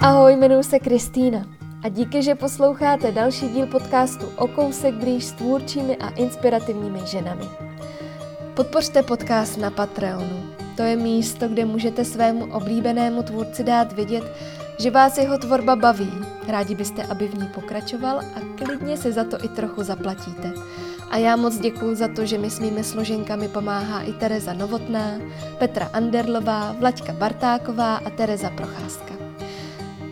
Ahoj, jmenuji se Kristýna a díky, že posloucháte další díl podcastu O kousek blíž s tvůrčími a inspirativními ženami. Podpořte podcast na Patreonu. To je místo, kde můžete svému oblíbenému tvůrci dát vědět, že vás jeho tvorba baví. Rádi byste, aby v ní pokračoval a klidně se za to i trochu zaplatíte. A já moc děkuji za to, že mi s mými složenkami pomáhá i Tereza Novotná, Petra Anderlová, Vlaďka Bartáková a Tereza Procházka.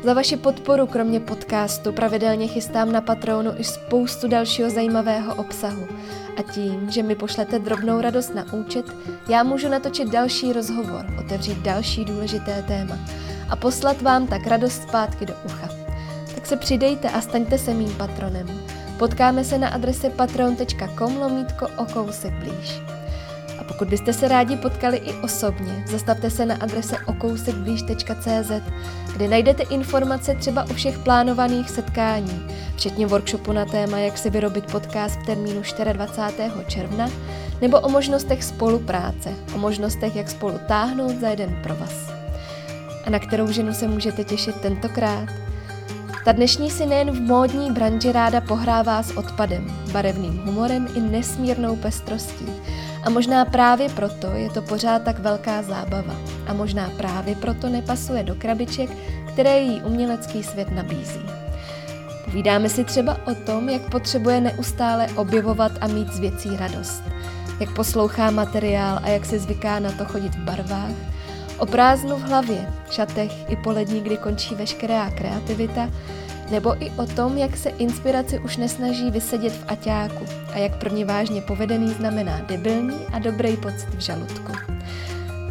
Za vaši podporu kromě podcastu pravidelně chystám na Patronu i spoustu dalšího zajímavého obsahu. A tím, že mi pošlete drobnou radost na účet, já můžu natočit další rozhovor, otevřít další důležité téma a poslat vám tak radost zpátky do ucha. Tak se přidejte a staňte se mým patronem. Potkáme se na adrese patron.com lomítko o kousek blíž. Pokud byste se rádi potkali i osobně, zastavte se na adrese okousekblíž.cz, kde najdete informace třeba o všech plánovaných setkání, včetně workshopu na téma, jak si vyrobit podcast v termínu 24. června, nebo o možnostech spolupráce, o možnostech, jak spolu táhnout za jeden provaz. A na kterou ženu se můžete těšit tentokrát? Ta dnešní si nejen v módní branži ráda pohrává s odpadem, barevným humorem i nesmírnou pestrostí. A možná právě proto je to pořád tak velká zábava. A možná právě proto nepasuje do krabiček, které jí umělecký svět nabízí. Povídáme si třeba o tom, jak potřebuje neustále objevovat a mít z věcí radost. Jak poslouchá materiál a jak se zvyká na to chodit v barvách. O prázdnu v hlavě, šatech i polední, kdy končí veškerá kreativita nebo i o tom, jak se inspiraci už nesnaží vysedět v aťáku a jak pro ně vážně povedený znamená debilní a dobrý pocit v žaludku.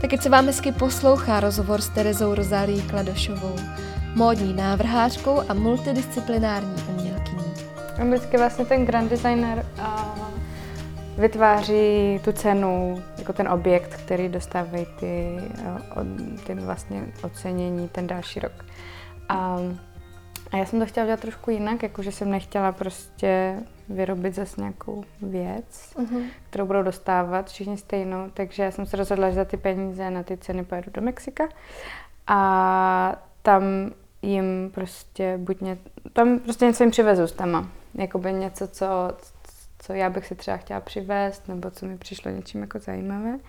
Tak se vám hezky poslouchá rozhovor s Terezou Rozálí Kladošovou, módní návrhářkou a multidisciplinární umělkyní. Vždycky vlastně ten grand designer vytváří tu cenu, jako ten objekt, který dostávají ty, ty vlastně ocenění ten další rok. A a já jsem to chtěla dělat trošku jinak, jakože jsem nechtěla prostě vyrobit zase nějakou věc, uh-huh. kterou budou dostávat všichni stejnou, takže já jsem se rozhodla, že za ty peníze na ty ceny pojedu do Mexika a tam jim prostě buď ně, tam prostě něco jim přivezu s tama, jakoby něco, co, co já bych si třeba chtěla přivést, nebo co mi přišlo něčím jako zajímavé.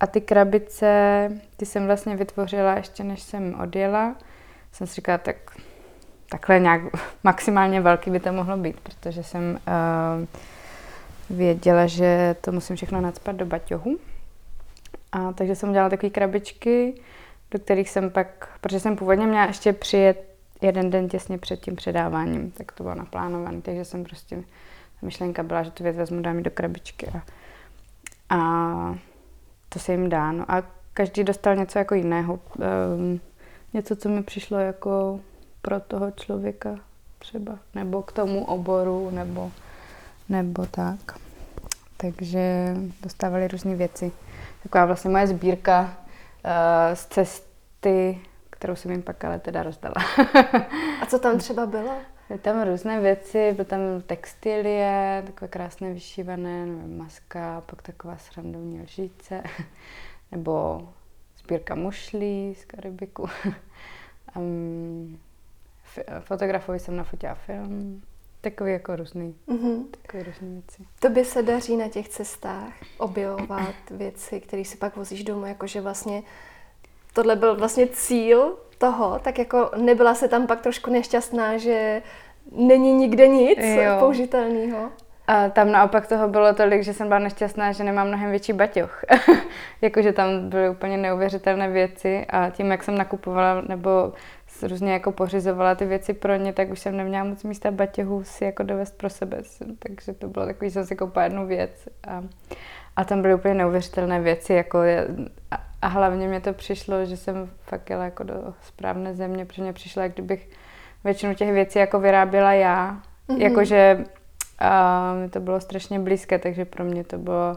A ty krabice, ty jsem vlastně vytvořila ještě než jsem odjela. Jsem si říkala, tak takhle nějak maximálně velký by to mohlo být, protože jsem uh, věděla, že to musím všechno nadspat do baťohu. A takže jsem udělala takové krabičky, do kterých jsem pak, protože jsem původně měla ještě přijet jeden den těsně před tím předáváním, tak to bylo naplánované, takže jsem prostě, ta myšlenka byla, že tu věc vezmu, dám do krabičky a, a to se jim dá. No a každý dostal něco jako jiného. Um, něco, co mi přišlo jako pro toho člověka třeba, nebo k tomu oboru, nebo, nebo tak. Takže dostávali různé věci. Taková vlastně moje sbírka uh, z cesty, kterou jsem jim pak ale teda rozdala. A co tam třeba bylo? Byly tam různé věci, byly tam textilie, takové krásné vyšívané, nevím, maska, pak taková srandovní lžíce, nebo sbírka mušlí z Karibiku. um, fotografuji jsem na fotě a film. Takový jako různý, mm-hmm. takový různý věci. To by se daří na těch cestách objevovat věci, které si pak vozíš domů, jakože vlastně tohle byl vlastně cíl toho, tak jako nebyla se tam pak trošku nešťastná, že není nikde nic jo. použitelného. A tam naopak toho bylo tolik, že jsem byla nešťastná, že nemám mnohem větší baťoch. Jakože tam byly úplně neuvěřitelné věci a tím, jak jsem nakupovala nebo různě jako pořizovala ty věci pro ně, tak už jsem neměla moc místa batěhů si jako dovést pro sebe. Takže to bylo takový, jsem si koupila jednu věc a, a tam byly úplně neuvěřitelné věci. Jako a, a hlavně mě to přišlo, že jsem fakt jela jako do správné země, protože mě přišlo, jak kdybych většinu těch věcí jako vyráběla já. Mm-hmm. Jakože a mi to bylo strašně blízké, takže pro mě to bylo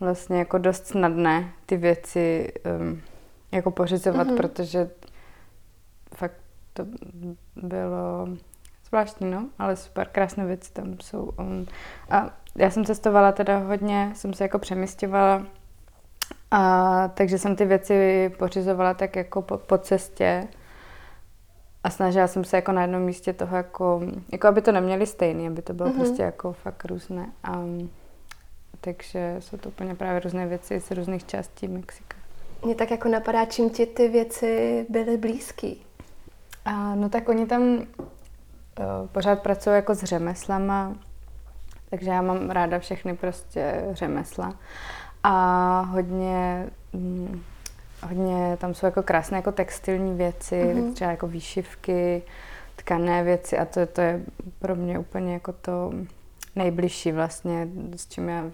vlastně jako dost snadné ty věci um, jako pořizovat, mm-hmm. protože fakt to bylo zvláštní, no, ale super, krásné věci tam jsou. Um, a já jsem cestovala teda hodně, jsem se jako přemysťovala, a, takže jsem ty věci pořizovala tak jako po, po cestě. a snažila jsem se jako na jednom místě toho jako, jako aby to neměli stejný, aby to bylo mm-hmm. prostě jako fakt různé. Um, takže jsou to úplně právě různé věci z různých částí Mexika. Mě tak jako napadá, čím ti ty věci byly blízký. A, no tak oni tam uh, pořád pracují jako s řemeslama, takže já mám ráda všechny prostě řemesla. A hodně, hm, hodně tam jsou jako krásné jako textilní věci, mm-hmm. třeba jako výšivky, tkané věci a to, to je pro mě úplně jako to nejbližší vlastně, s čím já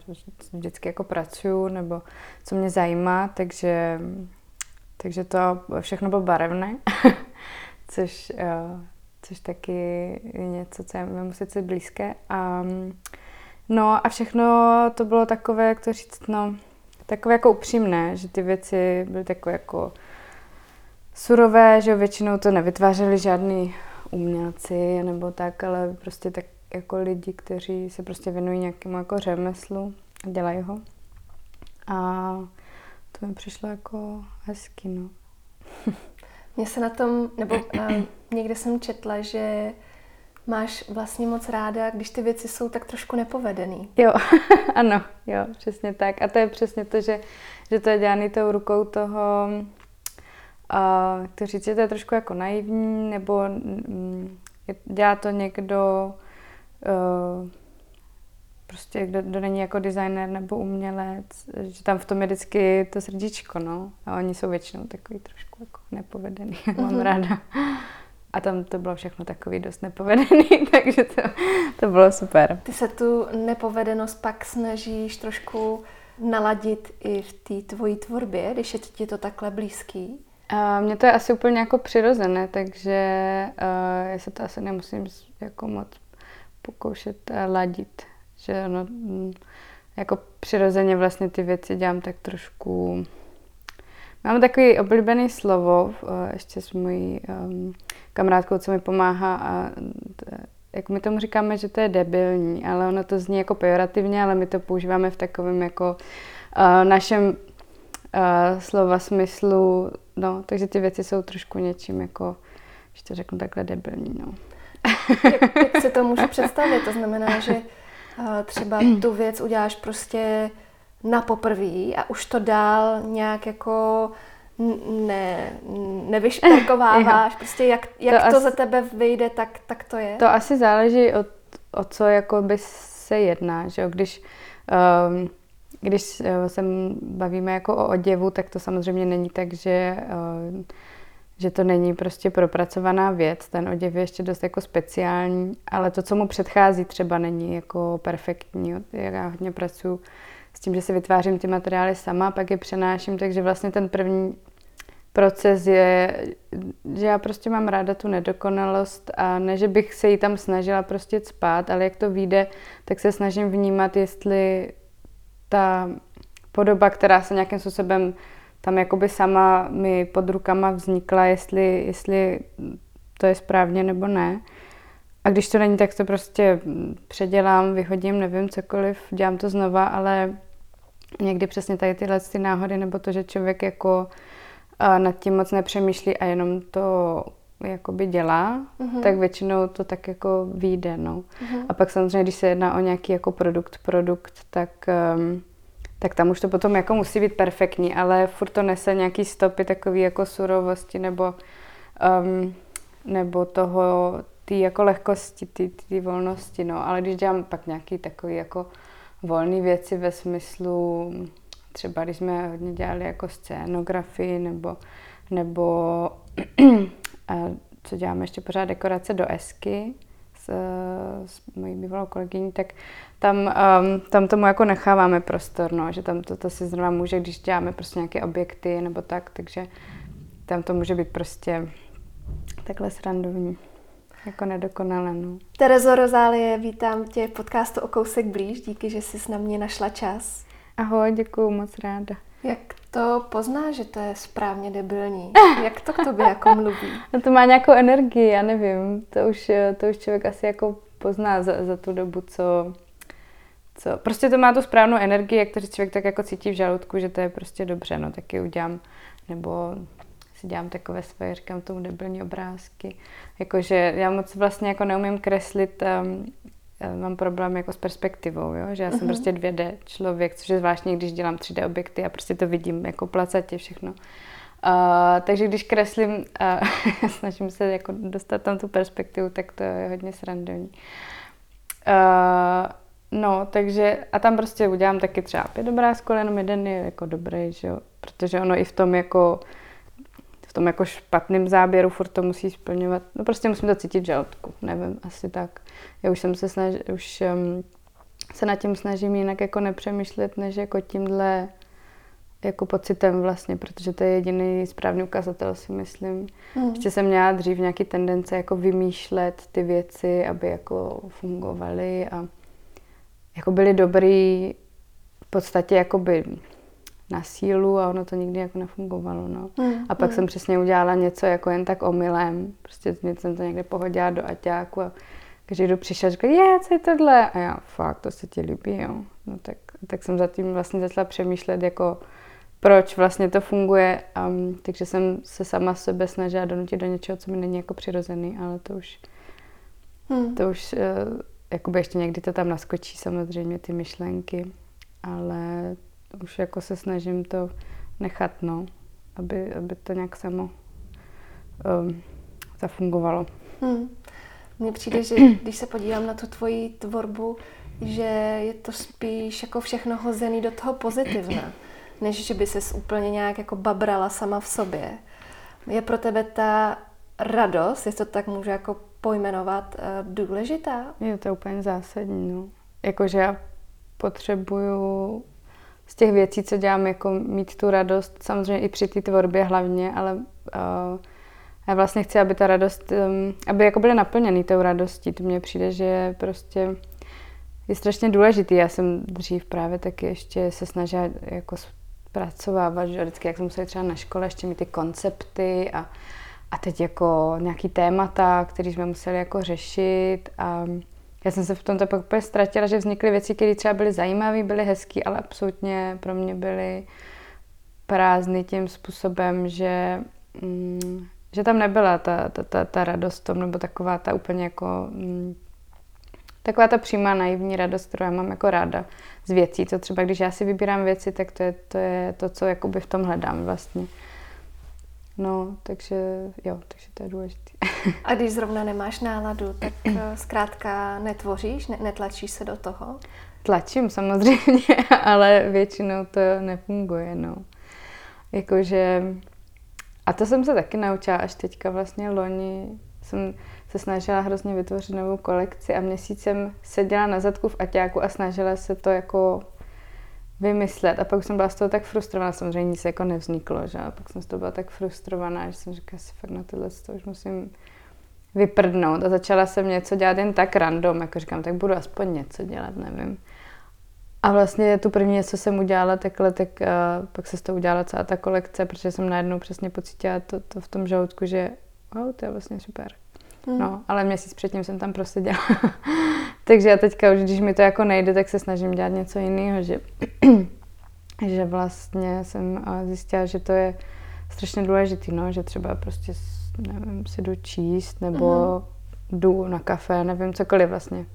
vždycky jako pracuju, nebo co mě zajímá, takže, takže to všechno bylo barevné, což, uh, což taky je něco, co je mému sice blízké. A, no a všechno to bylo takové, jak to říct, no, takové jako upřímné, že ty věci byly takové jako surové, že většinou to nevytvářeli žádný umělci nebo tak, ale prostě tak jako lidi, kteří se prostě věnují nějakému jako řemeslu a dělají ho. A to mi přišlo jako hezky, no. Mně se na tom, nebo uh, někde jsem četla, že máš vlastně moc ráda, když ty věci jsou tak trošku nepovedený. Jo, ano, jo, přesně tak. A to je přesně to, že, že to je dělaný tou rukou toho, uh, to říct, že to je trošku jako naivní, nebo um, dělá to někdo, uh, prostě kdo, kdo není jako designer nebo umělec, že tam v tom je vždycky to srdíčko, no. A oni jsou většinou takový trošku jako nepovedený, mm-hmm. mám ráda. A tam to bylo všechno takový dost nepovedený, takže to, to bylo super. Ty se tu nepovedenost pak snažíš trošku naladit i v té tvojí tvorbě, když je ti to takhle blízký? Mně to je asi úplně jako přirozené, takže uh, já se to asi nemusím jako moc pokoušet uh, ladit. Že no, jako přirozeně vlastně ty věci dělám tak trošku... Mám takový oblíbený slovo, uh, ještě s mojí um, kamarádkou, co mi pomáhá a jak my tomu říkáme, že to je debilní, ale ono to zní jako pejorativně, ale my to používáme v takovém jako uh, našem uh, slova smyslu, no, takže ty věci jsou trošku něčím jako, když to řeknu takhle debilní, no. jak, jak si to můžu představit? To znamená, že uh, třeba tu věc uděláš prostě na poprví a už to dál nějak jako ne, nevyšperkováváš, prostě jak, jak to, to asi, za tebe vyjde, tak, tak to je? To asi záleží od, o co jako by se jedná, že jo? Když, um, když se bavíme jako o oděvu, tak to samozřejmě není tak, že, uh, že to není prostě propracovaná věc. Ten oděv je ještě dost jako speciální, ale to, co mu předchází, třeba není jako perfektní. Já hodně pracuji s tím, že si vytvářím ty materiály sama, pak je přenáším, takže vlastně ten první proces je, že já prostě mám ráda tu nedokonalost a ne, že bych se jí tam snažila prostě spát, ale jak to vyjde, tak se snažím vnímat, jestli ta podoba, která se nějakým způsobem tam jakoby sama mi pod rukama vznikla, jestli, jestli to je správně nebo ne. A když to není, tak to prostě předělám, vyhodím, nevím, cokoliv, dělám to znova, ale někdy přesně tady tyhle ty náhody, nebo to, že člověk jako nad tím moc nepřemýšlí a jenom to jakoby dělá, uh-huh. tak většinou to tak jako vyjde, no. Uh-huh. A pak samozřejmě, když se jedná o nějaký jako produkt, produkt, tak, um, tak tam už to potom jako musí být perfektní, ale furt to nese nějaký stopy takový jako surovosti nebo, um, nebo toho, ty jako lehkosti, ty, ty volnosti, no. Ale když dělám pak nějaký takový jako volné věci ve smyslu třeba když jsme hodně dělali jako scénografii nebo, nebo co děláme ještě pořád dekorace do esky s, s mojí bývalou kolegyní, tak tam, um, tam tomu jako necháváme prostor, no, že tam to, to si zrovna může, když děláme prostě nějaké objekty nebo tak, takže tam to může být prostě takhle srandovní. Jako nedokonalé, no. Terezo Rozálie, vítám tě v podcastu o kousek blíž. Díky, že jsi na mě našla čas. Ahoj, děkuji moc ráda. Jak to pozná, že to je správně debilní? Jak to k tobě jako mluví? No to má nějakou energii, já nevím. To už, to už člověk asi jako pozná za, za tu dobu, co, co... Prostě to má tu správnou energii, jak to člověk tak jako cítí v žaludku, že to je prostě dobře, no taky udělám, nebo si dělám takové svoje, říkám tomu debilní obrázky. Jakože já moc vlastně jako neumím kreslit, um, mám problém jako s perspektivou, jo? že já jsem uh-huh. prostě 2D člověk, což je zvláštní, když dělám 3D objekty a prostě to vidím jako placatě všechno. Uh, takže když kreslím, uh, snažím se jako dostat tam tu perspektivu, tak to je hodně srandovní. Uh, no, takže a tam prostě udělám taky třeba pět obrázků, ale jenom jeden je jako dobrý, že jo? protože ono i v tom jako tom jako špatným záběru furt to musí splňovat. No prostě musím to cítit v žaludku, nevím, asi tak. Já už jsem se snažil, už um, se nad tím snažím jinak jako nepřemýšlet, než jako tímhle jako pocitem vlastně, protože to je jediný správný ukazatel, si myslím. Mm. Ještě jsem měla dřív nějaký tendence jako vymýšlet ty věci, aby jako fungovaly a jako byly dobrý v podstatě jakoby na sílu a ono to nikdy jako nefungovalo, no. Mm. A pak mm. jsem přesně udělala něco jako jen tak omylem, prostě jsem to někde pohodila do aťáku a každý, kdo přišel, řekl, je, co je tohle? A já, fakt, to se ti líbí, jo. No tak, tak jsem zatím vlastně začala přemýšlet jako proč vlastně to funguje. Um, takže jsem se sama sebe snažila donutit do něčeho, co mi není jako přirozený, ale to už, hmm. to už uh, jakoby ještě někdy to tam naskočí samozřejmě ty myšlenky, ale už jako se snažím to nechat, no, aby, aby to nějak samo um, zafungovalo. Hmm. Mně přijde, že když se podívám na tu tvoji tvorbu, že je to spíš jako všechno hozený do toho pozitivna než že by ses úplně nějak jako babrala sama v sobě. Je pro tebe ta radost, jestli to tak můžu jako pojmenovat, eh, důležitá? Je to úplně zásadní, no. Jakože já potřebuju z těch věcí, co dělám, jako mít tu radost, samozřejmě i při té tvorbě hlavně, ale uh, já vlastně chci, aby ta radost, um, aby jako byly naplněny tou radostí. To mně přijde, že prostě je strašně důležitý. Já jsem dřív právě taky ještě se snažila jako zpracovávat, že vždycky, jak jsme museli třeba na škole ještě mít ty koncepty a, a teď jako nějaký témata, které jsme museli jako řešit a já jsem se v tomto pak úplně ztratila, že vznikly věci, které třeba byly zajímavé, byly hezké, ale absolutně pro mě byly prázdný tím způsobem, že, mm, že tam nebyla ta, ta, ta, ta radost tom, nebo taková ta úplně jako mm, taková ta přímá naivní radost, kterou já mám jako ráda z věcí. To třeba, když já si vybírám věci, tak to je to, je to co jakoby v tom hledám vlastně. No, takže jo, takže to je důležité. A když zrovna nemáš náladu, tak eh, zkrátka netvoříš, ne, netlačíš se do toho? Tlačím samozřejmě, ale většinou to nefunguje, no. Jakože, a to jsem se taky naučila až teďka vlastně loni. Jsem se snažila hrozně vytvořit novou kolekci a měsícem seděla na zadku v Aťáku a snažila se to jako vymyslet. A pak jsem byla z toho tak frustrovaná, samozřejmě nic jako nevzniklo, že? A pak jsem z toho byla tak frustrovaná, že jsem říkala, si fakt na tohle to už musím vyprdnout. A začala jsem něco dělat jen tak random, jako říkám, tak budu aspoň něco dělat, nevím. A vlastně tu první, co jsem udělala takhle, tak uh, pak se z toho udělala celá ta kolekce, protože jsem najednou přesně pocítila to, to v tom žaludku, že wow, to je vlastně super. Mm. No, ale měsíc předtím jsem tam prostě dělala. Takže já teďka už, když mi to jako nejde, tak se snažím dělat něco jiného, že, že vlastně jsem zjistila, že to je strašně důležitý, no, že třeba prostě, nevím, si jdu číst, nebo mm. jdu na kafe, nevím, cokoliv vlastně.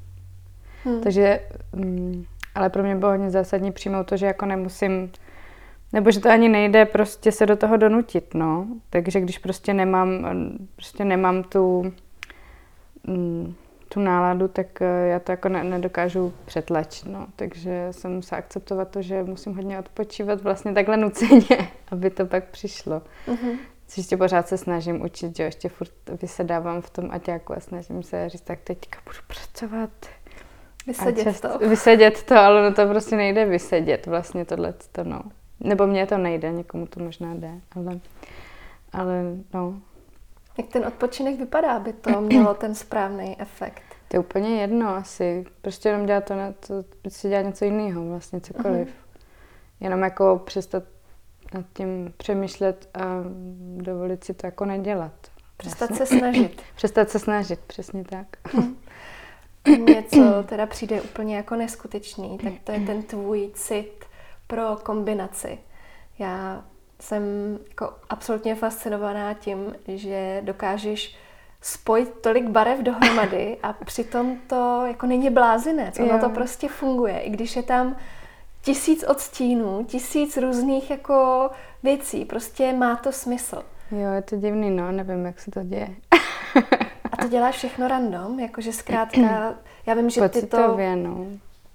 Mm. Takže, mm, ale pro mě bylo hodně zásadní přijmout to, že jako nemusím nebo že to ani nejde prostě se do toho donutit, no. Takže když prostě nemám, prostě nemám tu Mm, tu náladu, tak eh, já to jako ne, nedokážu přetlačit, no. Takže jsem musela akceptovat to, že musím hodně odpočívat vlastně takhle nuceně, aby to pak přišlo. Uh-huh. Což ještě pořád se snažím učit, že ještě furt vysedávám v tom aťáku a snažím se říct, tak teďka budu pracovat. Vysedět čas, to. Vysedět to, ale no to prostě nejde vysedět vlastně tohle, to no. Nebo mně to nejde, někomu to možná jde, ale, ale no, jak ten odpočinek vypadá, aby to mělo ten správný efekt? To je úplně jedno asi. Prostě jenom dělat to, na to si dělat něco jiného, vlastně cokoliv. Uh-huh. Jenom jako přestat nad tím přemýšlet a dovolit si to jako nedělat. Přestat vlastně. se snažit. přestat se snažit, přesně tak. Hmm. Něco teda přijde úplně jako neskutečný, tak to je ten tvůj cit pro kombinaci. Já jsem jako absolutně fascinovaná tím, že dokážeš spojit tolik barev dohromady a přitom to jako není blázinec. Ono jo. to prostě funguje. I když je tam tisíc odstínů, tisíc různých jako věcí, prostě má to smysl. Jo, je to divný, no, nevím, jak se to děje. a to děláš všechno random, jakože zkrátka, já vím, že ty to... no.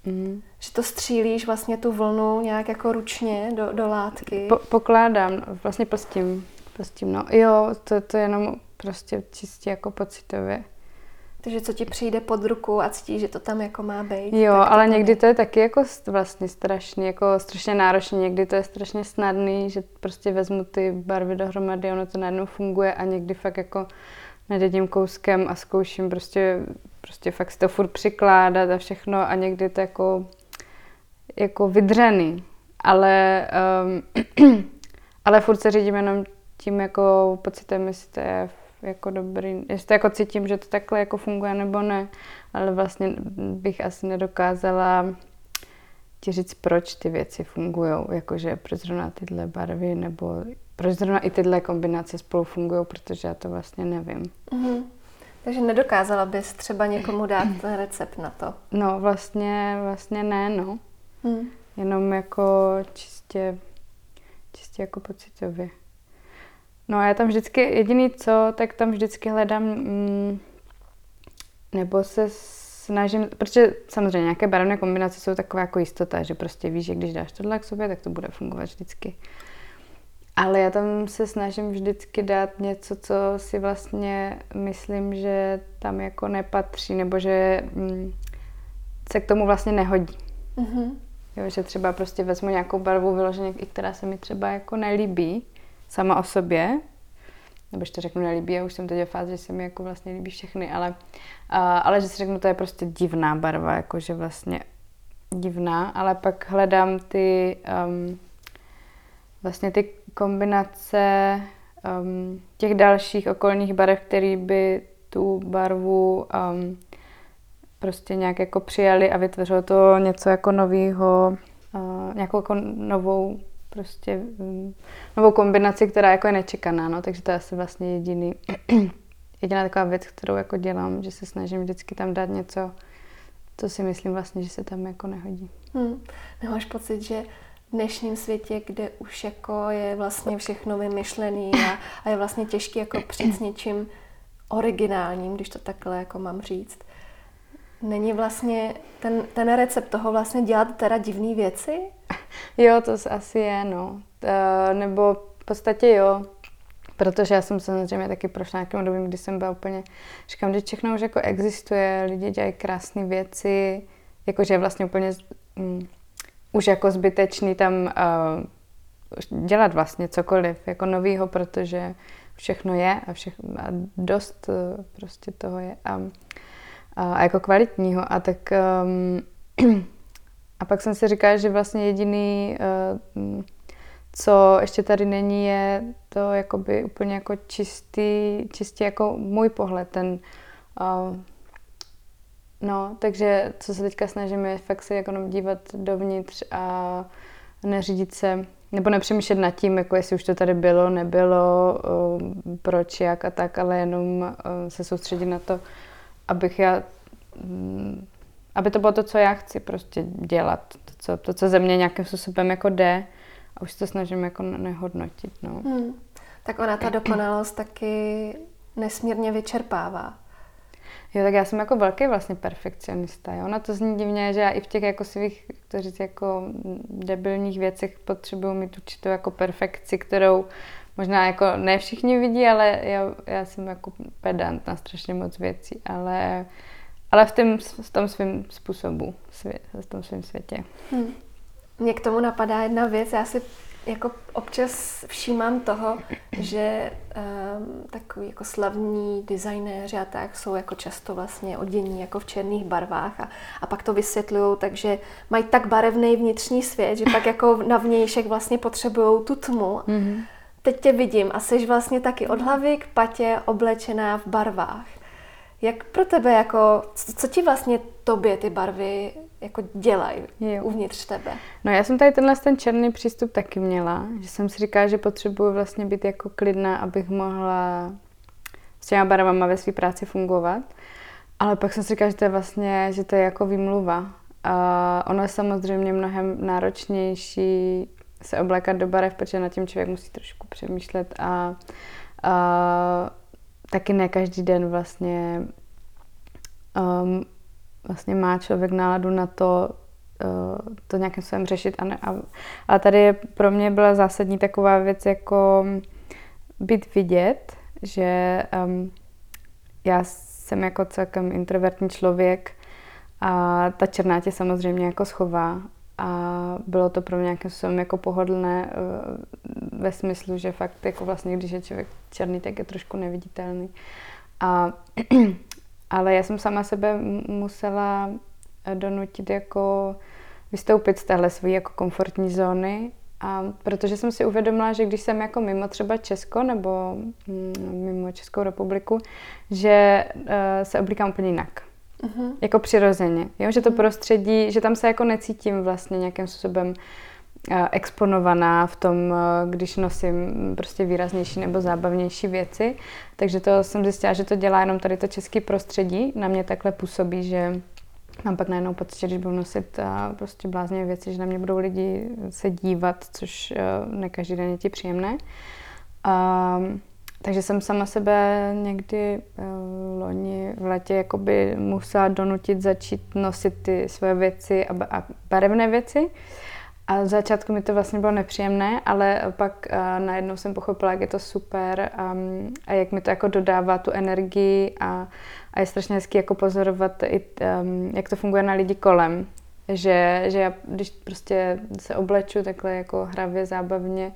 Mm. Že to střílíš vlastně tu vlnu nějak jako ručně do, do látky. Po, pokládám, vlastně postím, postím, no. Jo, to, to jenom prostě čistě jako pocitově. Takže co ti přijde pod ruku a cítíš, že to tam jako má být. Jo, ale to někdy je. to je taky jako vlastně strašně, jako strašně náročné, někdy to je strašně snadný, že prostě vezmu ty barvy dohromady, ono to najednou funguje a někdy fakt jako nad jedním kouskem a zkouším prostě, prostě fakt si to furt přikládat a všechno a někdy to jako, jako vydřený. Ale, um, ale furt se řídím jenom tím jako pocitem, jestli to je jako dobrý, jestli to jako cítím, že to takhle jako funguje nebo ne, ale vlastně bych asi nedokázala ti říct, proč ty věci fungují, jakože proč zrovna tyhle barvy nebo proč zrovna i tyhle kombinace spolu fungují, protože já to vlastně nevím. Mm-hmm. Takže nedokázala bys třeba někomu dát ten recept na to? No vlastně, vlastně ne, no. Mm. Jenom jako čistě, čistě jako pocitově. No já tam vždycky, jediný co, tak tam vždycky hledám, mm, nebo se snažím, protože samozřejmě nějaké barevné kombinace jsou taková jako jistota, že prostě víš, že když dáš tohle k sobě, tak to bude fungovat vždycky. Ale já tam se snažím vždycky dát něco, co si vlastně myslím, že tam jako nepatří, nebo že mm, se k tomu vlastně nehodí. Mm-hmm. Jo, že třeba prostě vezmu nějakou barvu vyloženě, i která se mi třeba jako nelíbí, sama o sobě, nebo to řeknu nelíbí, já už jsem teď v fázi, že se mi jako vlastně líbí všechny, ale, uh, ale že si řeknu, to je prostě divná barva, jakože vlastně divná, ale pak hledám ty um, vlastně ty kombinace um, těch dalších okolních barev, které by tu barvu um, prostě nějak jako přijali a vytvořilo to něco jako novýho, uh, nějakou jako novou prostě um, novou kombinaci, která jako je nečekaná, no, takže to je asi vlastně jediný, jediná taková věc, kterou jako dělám, že se snažím vždycky tam dát něco, co si myslím vlastně, že se tam jako nehodí. Hmm. Nemáš pocit, že dnešním světě, kde už jako je vlastně všechno vymyšlený a, a je vlastně těžké jako přijít s něčím originálním, když to takhle jako mám říct, Není vlastně ten, ten recept toho vlastně dělat teda divné věci? Jo, to asi je, no. E, nebo v podstatě jo, protože já jsem samozřejmě taky prošla nějakým obdobím, kdy jsem byla úplně, říkám, že všechno už jako existuje, lidi dělají krásné věci, jakože vlastně úplně um, už jako zbytečný tam uh, dělat vlastně cokoliv jako novýho, protože všechno je a, všechno, a dost uh, prostě toho je. A, a jako kvalitního. A tak um, a pak jsem si říkala, že vlastně jediný, uh, co ještě tady není, je to jakoby úplně jako čistý, čistě jako můj pohled, ten uh, No, takže co se teďka snažím je fakt se jako dívat dovnitř a neřídit se, nebo nepřemýšlet nad tím, jako jestli už to tady bylo, nebylo, proč, jak a tak, ale jenom se soustředit na to, abych já, mm, aby to bylo to, co já chci prostě dělat, to, co, to, co ze mě nějakým způsobem jako jde a už se to snažím jako nehodnotit, no. Hmm. Tak ona ta dokonalost taky nesmírně vyčerpává. Jo, tak já jsem jako velký vlastně perfekcionista. Jo. Na to zní divně, že já i v těch jako svých, to říct, jako debilních věcech potřebuju mít určitou jako perfekci, kterou možná jako ne všichni vidí, ale já, já jsem jako pedant na strašně moc věcí, ale, ale v, tom, v tom svém způsobu, v tom svém světě. Hmm. Mně k tomu napadá jedna věc, já si jako občas všímám toho, že um, takový jako slavní designéři a tak jsou jako často vlastně odění jako v černých barvách a, a pak to vysvětlují, takže mají tak barevný vnitřní svět, že pak jako na vnějšek vlastně potřebují tu tmu. Mm-hmm teď tě vidím a jsi vlastně taky od hlavy k patě oblečená v barvách. Jak pro tebe, jako, co ti vlastně tobě ty barvy jako dělají uvnitř tebe. No já jsem tady tenhle ten černý přístup taky měla, že jsem si říkala, že potřebuji vlastně být jako klidná, abych mohla s těma barvama ve své práci fungovat. Ale pak jsem si říkala, že to je vlastně, že to je jako výmluva. A ono je samozřejmě mnohem náročnější se oblékat do barev, protože na tím člověk musí trošku přemýšlet a, a taky ne každý den vlastně um, vlastně má člověk náladu na to, uh, to nějakým způsobem řešit. A, ne, a, a tady pro mě byla zásadní taková věc, jako být vidět, že um, já jsem jako celkem introvertní člověk a ta černá tě samozřejmě jako schová a bylo to pro mě nějakým způsobem jako pohodlné uh, ve smyslu, že fakt jako vlastně, když je člověk černý, tak je trošku neviditelný. A Ale já jsem sama sebe musela eh, donutit jako vystoupit z téhle své jako komfortní zóny, a protože jsem si uvědomila, že když jsem jako mimo třeba Česko nebo mm, mimo Českou republiku, že uh, se oblíkám úplně jinak. Uh-huh. Jako přirozeně. Jo? Že to uh-huh. prostředí, že tam se jako necítím vlastně nějakým způsobem Eh, exponovaná v tom, eh, když nosím prostě výraznější nebo zábavnější věci. Takže to jsem zjistila, že to dělá jenom tady to české prostředí. Na mě takhle působí, že mám pak najednou pocit, že když budu nosit eh, prostě blázně věci, že na mě budou lidi se dívat, což ne každý den je ti příjemné. Um, takže jsem sama sebe někdy uh, loni v letě jakoby musela donutit začít nosit ty svoje věci a, a barevné věci. A v začátku mi to vlastně bylo nepříjemné, ale pak uh, najednou jsem pochopila, jak je to super um, a jak mi to jako dodává tu energii a, a je strašně hezky jako pozorovat, i, um, jak to funguje na lidi kolem. Že, že já, když prostě se obleču takhle jako hravě, zábavně,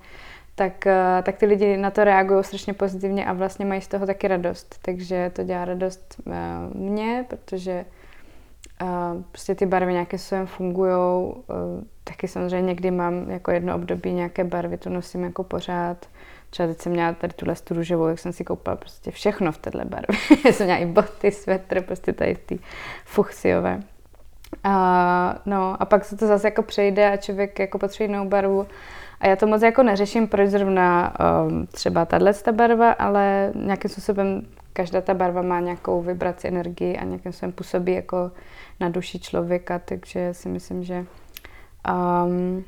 tak, uh, tak ty lidi na to reagují strašně pozitivně a vlastně mají z toho taky radost. Takže to dělá radost uh, mně, protože prostě ty barvy nějakým způsobem fungují. E, taky samozřejmě někdy mám jako jedno období nějaké barvy, to nosím jako pořád. Třeba teď jsem měla tady tuhle tu růžovou, jak jsem si koupila prostě všechno v téhle barvě. jsem měla i boty, svetr, prostě tady ty fuchsiové. A, no a pak se to zase jako přejde a člověk jako potřebuje jinou barvu. A já to moc jako neřeším, proč zrovna um, třeba tahle barva, ale nějakým způsobem každá ta barva má nějakou vibraci energii a nějakým způsobem působí jako na duši člověka, takže si myslím, že um,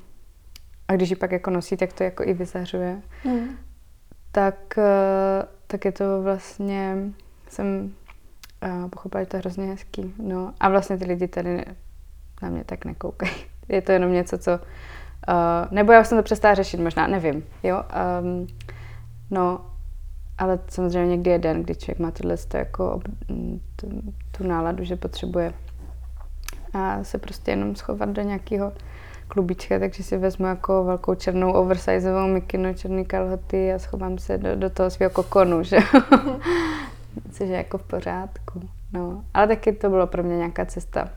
a když ji pak jako nosí, tak to jako i vyzařuje. Mm. Tak, uh, tak je to vlastně, jsem uh, pochopila, že to je hrozně hezký. No. A vlastně ty lidi tady na mě tak nekoukají. Je to jenom něco, co... Uh, nebo já jsem to přestala řešit, možná, nevím. Jo? Um, no, ale samozřejmě někdy je den, kdy člověk má tohle jako tu, tu náladu, že potřebuje a se prostě jenom schovat do nějakého klubička, takže si vezmu jako velkou černou oversizeovou mikinu, černý kalhoty a schovám se do, do toho svého kokonu, že Což je jako v pořádku. No. Ale taky to bylo pro mě nějaká cesta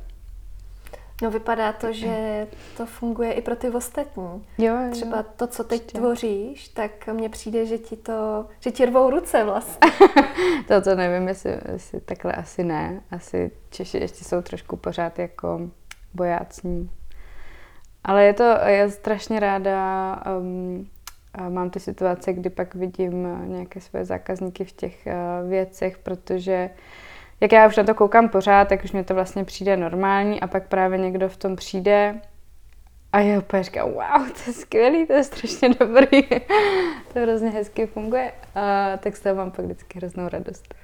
No vypadá to, že to funguje i pro ty ostatní. Jo, jo. Třeba to, co teď Ještě. tvoříš, tak mně přijde, že ti to, že ti rvou ruce vlastně. to, to nevím, jestli, jestli takhle asi ne. Asi Češi ještě jsou trošku pořád jako bojácní. Ale je to, já strašně ráda um, mám ty situace, kdy pak vidím nějaké své zákazníky v těch uh, věcech, protože uh, jak já už na to koukám pořád, tak už mě to vlastně přijde normální a pak právě někdo v tom přijde a já úplně říkám, wow, to je skvělý, to je strašně dobrý, to hrozně hezky funguje a tak z toho mám pak vždycky hroznou radost.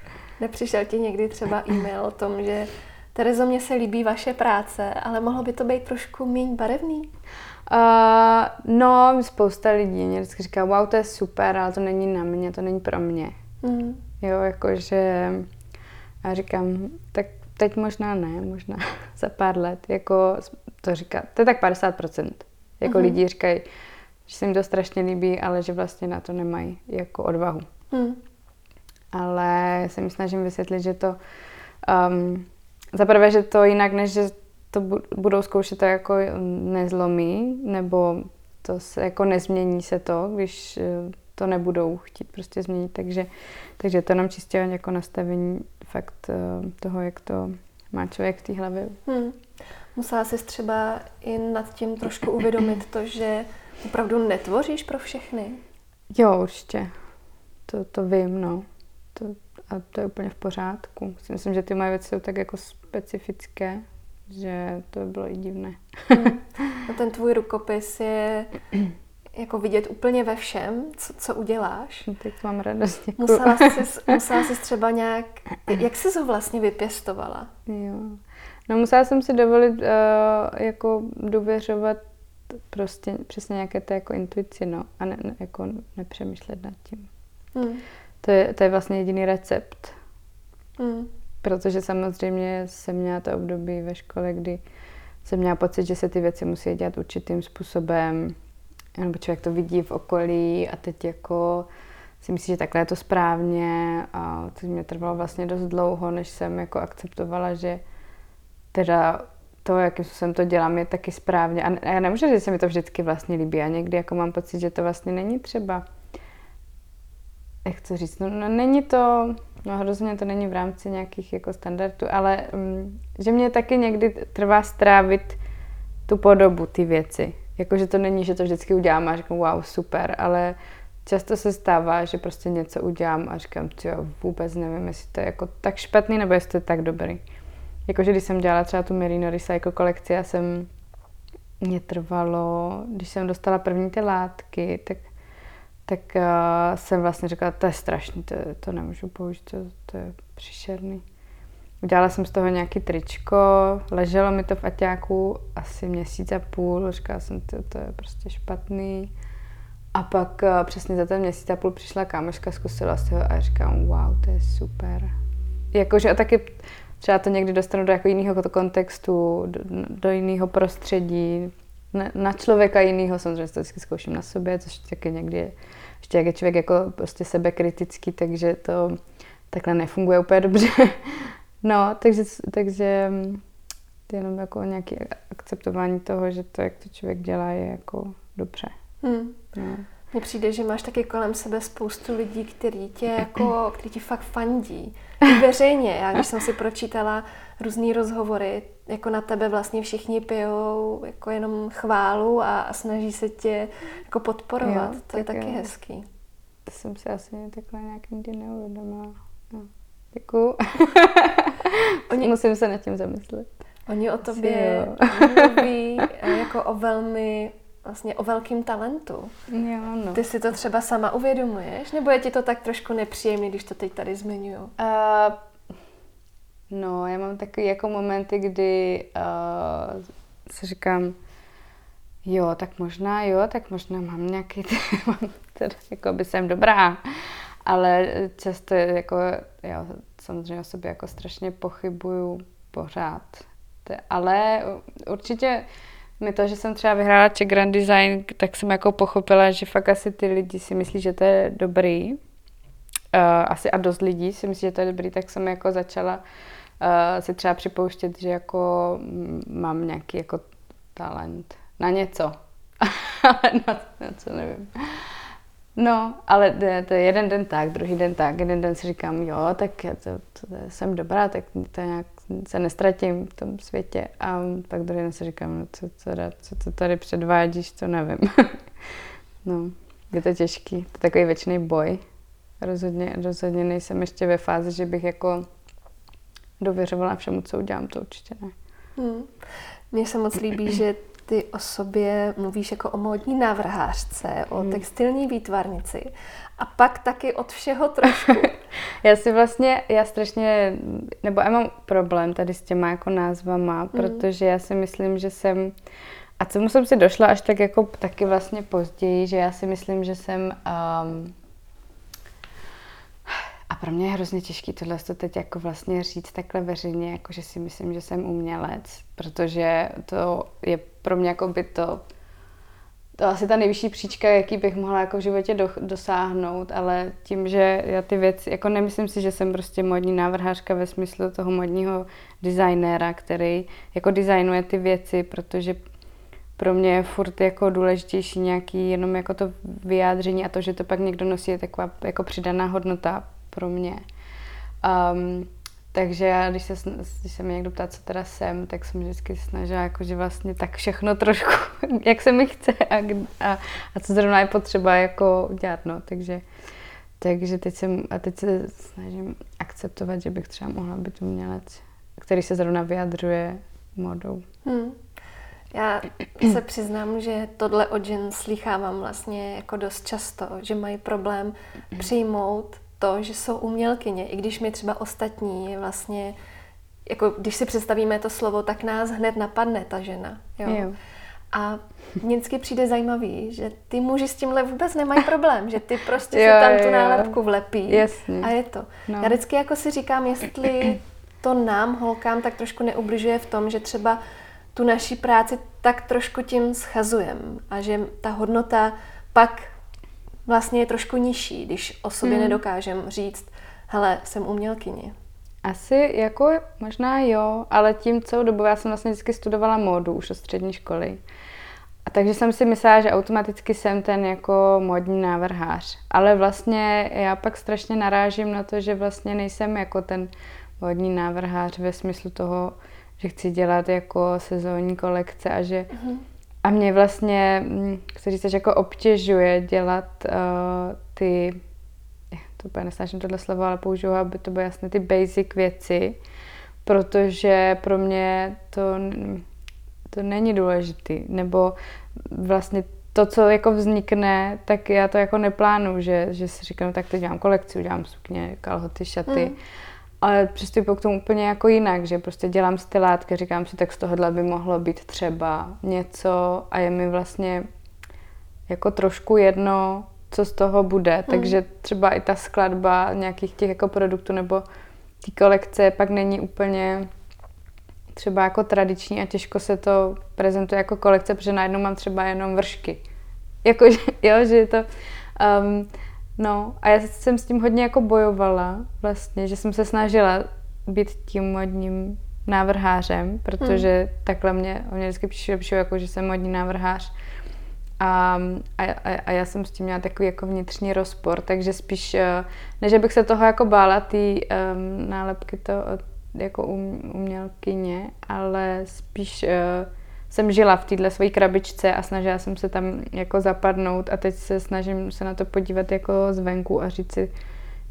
Nepřišel ti někdy třeba e-mail o tom, že Terezo, mně se líbí vaše práce, ale mohlo by to být trošku méně barevný? Uh, no, spousta lidí mě vždycky říká, wow, to je super, ale to není na mě, to není pro mě. Mm. Jo, jakože a říkám, tak teď možná ne, možná za pár let. Jako to říká, to je tak 50%. Jako uh-huh. lidi říkají, že se jim to strašně líbí, ale že vlastně na to nemají jako odvahu. Uh-huh. Ale já se mi snažím vysvětlit, že to um, za prvé, že to jinak, než že to budou zkoušet, to jako nezlomí, nebo to se jako nezmění se to, když to nebudou chtít prostě změnit. Takže, takže to nám čistě jako nastavení fakt uh, toho, jak to má člověk v té hlavě. Hmm. Musela jsi třeba i nad tím trošku uvědomit to, že opravdu netvoříš pro všechny? Jo, určitě. To, to vím, no. To, a to je úplně v pořádku. Myslím, že ty moje věci jsou tak jako specifické, že to by bylo i divné. Hmm. No ten tvůj rukopis je jako vidět úplně ve všem, co, co uděláš. No, teď mám radost. Musela jsi, musela jsi třeba nějak, jak jsi ho vlastně vypěstovala? Jo. No musela jsem si dovolit uh, jako důvěřovat prostě přesně nějaké té jako intuici, no, a ne, ne, jako nepřemýšlet nad tím. Hmm. To, je, to je vlastně jediný recept. Hmm. Protože samozřejmě jsem měla to období ve škole, kdy jsem měla pocit, že se ty věci musí dělat určitým způsobem, nebo člověk to vidí v okolí a teď jako si myslí, že takhle je to správně a to mě trvalo vlastně dost dlouho, než jsem jako akceptovala, že teda to, jakým způsobem to dělám, je taky správně. A já nemůžu říct, že se mi to vždycky vlastně líbí. A někdy jako mám pocit, že to vlastně není třeba, jak to říct, no, no není to, no hrozně to není v rámci nějakých jako standardů, ale um, že mě taky někdy trvá strávit tu podobu, ty věci. Jakože to není, že to vždycky udělám a říkám, wow, super, ale často se stává, že prostě něco udělám a říkám, jo, vůbec nevím, jestli to je jako tak špatný, nebo jestli to je tak dobrý. Jakože když jsem dělala třeba tu Merino Recycle kolekci, já jsem, mě trvalo, když jsem dostala první ty látky, tak, tak uh, jsem vlastně říkala, to je strašný, to, to nemůžu použít, to, to je příšerný. Udělala jsem z toho nějaký tričko, leželo mi to v aťáku asi měsíc a půl, říkala jsem, to, to je prostě špatný. A pak uh, přesně za ten měsíc a půl přišla kámoška, zkusila si ho a říkám, wow, to je super. Jakože a taky třeba to někdy dostanu do jako jiného kontextu, do, do jiného prostředí, na, na člověka jiného, samozřejmě to vždycky zkouším na sobě, což taky někdy je, ještě jak je člověk jako prostě sebekritický, takže to takhle nefunguje úplně dobře. No, takže, takže to je jenom jako nějaké akceptování toho, že to, jak to člověk dělá, je jako dobře. Hmm. No. Mně přijde, že máš taky kolem sebe spoustu lidí, kteří tě jako, který ti fakt fandí. I veřejně. Já když jsem si pročítala různé rozhovory, jako na tebe vlastně všichni pijou jako jenom chválu a, a snaží se tě jako podporovat. Jo, to je taky jo. hezký. To jsem si asi takhle nějak nikdy neuvědomila. No. Děkuju. Oni... Musím se nad tím zamyslet. Oni o tobě mluví jako o velmi vlastně o velkým talentu. Jo, no. Ty si to třeba sama uvědomuješ? Nebo je ti to tak trošku nepříjemný, když to teď tady zmiňuju? Uh, no, já mám takový jako momenty, kdy uh, si říkám, jo, tak možná jo, tak možná mám nějaký, teda, jako by jsem dobrá, ale často jako, já samozřejmě o sobě jako strašně pochybuju pořád. Ale určitě mi to, že jsem třeba vyhrála Czech Grand Design, tak jsem jako pochopila, že fakt asi ty lidi si myslí, že to je dobrý. Uh, asi a dost lidí si myslí, že to je dobrý, tak jsem jako začala uh, si třeba připouštět, že jako mám nějaký jako talent na něco. Ale na, na co nevím. No, ale to je jeden den tak, druhý den tak, jeden den si říkám, jo, tak já to, to, to jsem dobrá, tak to nějak se nestratím v tom světě. A pak druhý den si říkám, no co, co, co to tady předvádíš, to nevím. no, je to těžký, to je takový věčný boj. Rozhodně, rozhodně nejsem ještě ve fázi, že bych jako dověřovala všemu, co udělám, to určitě ne. Hmm. Mně se moc líbí, že ty o sobě mluvíš jako o módní návrhářce, o hmm. textilní výtvarnici a pak taky od všeho trošku. já si vlastně, já strašně, nebo já mám problém tady s těma jako názvama, hmm. protože já si myslím, že jsem, a co jsem si došla až tak jako taky vlastně později, že já si myslím, že jsem um, a pro mě je hrozně těžké tohle to teď jako vlastně říct takhle veřejně, jako že si myslím, že jsem umělec, protože to je pro mě jako by to, to asi ta nejvyšší příčka, jaký bych mohla jako v životě do, dosáhnout, ale tím, že já ty věci, jako nemyslím si, že jsem prostě modní návrhářka ve smyslu toho modního designéra, který jako designuje ty věci, protože pro mě je furt jako důležitější nějaký jenom jako to vyjádření a to, že to pak někdo nosí, je taková jako přidaná hodnota pro mě. Um, takže já, když se, když se mě někdo ptá, co teda jsem, tak jsem vždycky snažila jakože vlastně tak všechno trošku, jak se mi chce a, a, a co zrovna je potřeba jako dělat, no, takže, takže teď jsem, a teď se snažím akceptovat, že bych třeba mohla být umělec, který se zrovna vyjadřuje modou. Hmm. Já se přiznám, že tohle od žen slychávám vlastně jako dost často, že mají problém přijmout to, že jsou umělkyně, i když mi třeba ostatní vlastně, jako když si představíme to slovo, tak nás hned napadne ta žena. Jo? Jo. A vždycky přijde zajímavý, že ty muži s tímhle vůbec nemají problém, že ty prostě jo, si tam tu nálepku vlepí Jasně. a je to. No. Já vždycky jako si říkám, jestli to nám, holkám, tak trošku neubližuje v tom, že třeba tu naší práci tak trošku tím schazujem a že ta hodnota pak vlastně je trošku nižší, když o sobě hmm. nedokážem říct, hele, jsem umělkyně. Asi jako možná jo, ale tím celou dobu já jsem vlastně vždycky studovala módu už od střední školy. A takže jsem si myslela, že automaticky jsem ten jako modní návrhář. Ale vlastně já pak strašně narážím na to, že vlastně nejsem jako ten modní návrhář ve smyslu toho, že chci dělat jako sezónní kolekce a že uh-huh. A mě vlastně, hm, chci říct, jako obtěžuje dělat uh, ty, to úplně nesnáším tohle slovo, ale použiju, aby to byly jasné ty basic věci, protože pro mě to, to není důležitý, nebo vlastně to, co jako vznikne, tak já to jako neplánu, že, že si říkám, tak teď dělám kolekci, udělám sukně, kalhoty, šaty. Mm ale přistupuji k tomu úplně jako jinak, že prostě dělám stylátky, říkám si, tak z tohohle by mohlo být třeba něco a je mi vlastně jako trošku jedno, co z toho bude. Hmm. Takže třeba i ta skladba nějakých těch jako produktů nebo ty kolekce pak není úplně třeba jako tradiční a těžko se to prezentuje jako kolekce, protože najednou mám třeba jenom vršky. Jako, jo, že je to... Um, No a já jsem s tím hodně jako bojovala vlastně, že jsem se snažila být tím modním návrhářem, protože hmm. takhle mě, mě vždycky píšou jako, že jsem modní návrhář. A, a, a já jsem s tím měla takový jako vnitřní rozpor, takže spíš, eh, ne, že bych se toho jako bála, ty um, nálepky to jako um, umělkyně, ale spíš uh, jsem žila v téhle své krabičce a snažila jsem se tam jako zapadnout a teď se snažím se na to podívat jako zvenku a říct si,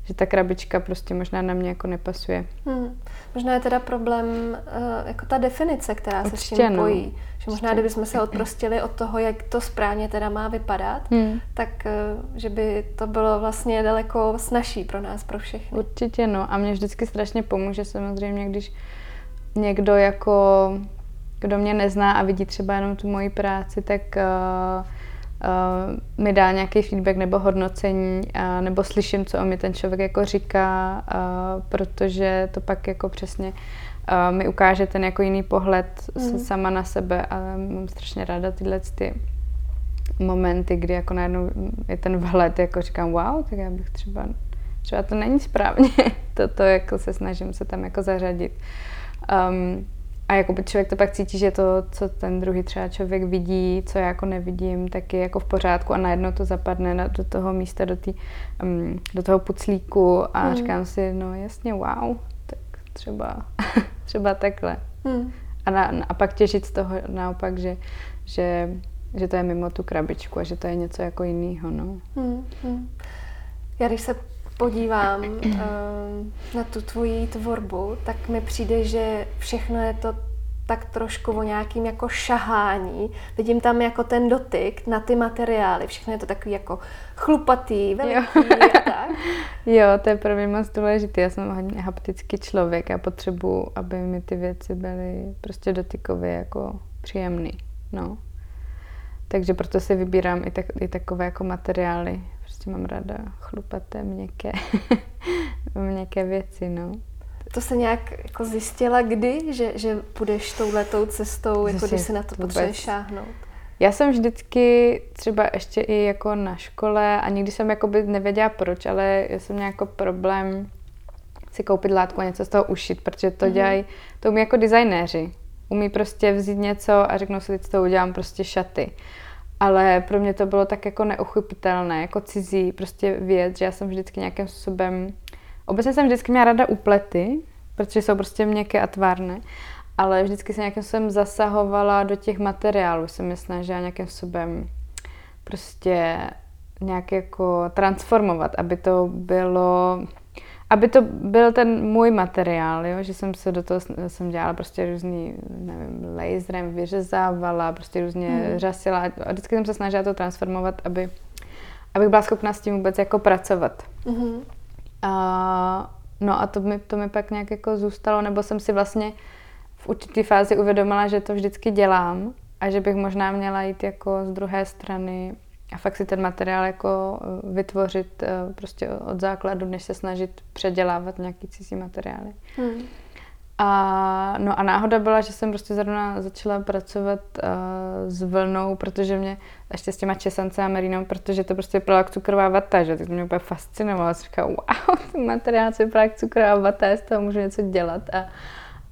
že ta krabička prostě možná na mě jako nepasuje. Hmm. Možná je teda problém uh, jako ta definice, která Určitě, se s tím pojí. No. Že možná, kdybychom se odprostili od toho, jak to správně teda má vypadat, hmm. tak uh, že by to bylo vlastně daleko snažší pro nás, pro všechny. Určitě no a mě vždycky strašně pomůže samozřejmě, když někdo jako kdo mě nezná a vidí třeba jenom tu moji práci, tak uh, uh, mi dá nějaký feedback nebo hodnocení, uh, nebo slyším, co o mě ten člověk jako říká, uh, protože to pak jako přesně uh, mi ukáže ten jako jiný pohled mm. sama na sebe a mám strašně ráda tyhle ty momenty, kdy jako najednou je ten vhled, jako říkám, wow, tak já bych třeba, třeba to není správně, toto jako se snažím se tam jako zařadit. Um, a jako člověk to pak cítí, že to, co ten druhý třeba člověk vidí, co já jako nevidím, tak je jako v pořádku a najednou to zapadne na, do toho místa, do, tý, um, do toho puclíku a mm. říkám si, no jasně, wow, tak třeba, třeba takhle. Mm. A, na, a pak těžit z toho naopak, že, že, že to je mimo tu krabičku a že to je něco jako jiného. No. Mm. Mm. Já když se podívám uh, na tu tvoji tvorbu, tak mi přijde, že všechno je to tak trošku o nějakým jako šahání. Vidím tam jako ten dotyk na ty materiály. Všechno je to takový jako chlupatý, veliký jo. a tak. Jo, to je pro mě moc důležité. Já jsem hodně haptický člověk a potřebuji, aby mi ty věci byly prostě dotykově jako příjemný. No. Takže proto si vybírám i, tak, i takové jako materiály. Prostě mám ráda chlupaté, měkké, měkké věci, no. To se nějak jako zjistila kdy, že, že půjdeš touhletou cestou, jako když si na to potřebuješ šáhnout? Já jsem vždycky třeba ještě i jako na škole a nikdy jsem jako by nevěděla proč, ale já jsem měla jako problém si koupit látku a něco z toho ušit, protože to mm-hmm. dělají, to umí jako designéři. Umí prostě vzít něco a řeknou si, teď toho udělám prostě šaty ale pro mě to bylo tak jako neuchopitelné, jako cizí prostě věc, že já jsem vždycky nějakým způsobem, obecně jsem vždycky měla rada uplety, protože jsou prostě měkké a tvárné. Ale vždycky se nějakým způsobem zasahovala do těch materiálů, jsem je snažila nějakým způsobem prostě nějak jako transformovat, aby to bylo aby to byl ten můj materiál, jo? že jsem se do toho jsem dělala prostě různý, nevím, laserem vyřezávala, prostě různě hmm. řasila a vždycky jsem se snažila to transformovat, aby, abych byla schopná s tím vůbec jako pracovat. Hmm. A, no a to mi, to mi pak nějak jako zůstalo, nebo jsem si vlastně v určité fázi uvědomila, že to vždycky dělám a že bych možná měla jít jako z druhé strany a fakt si ten materiál jako eh, vytvořit eh, prostě od základu, než se snažit předělávat nějaký cizí materiály. Hmm. A, no a náhoda byla, že jsem prostě zrovna začala pracovat uh, s vlnou, protože mě, ještě s těma česance a merinou, protože to prostě vypadalo jak cukrová vata, že? Tak to mě úplně fascinovalo. Jsem říkala, wow, ten materiál se vypadá jak cukrová vata, z toho můžu něco dělat. A,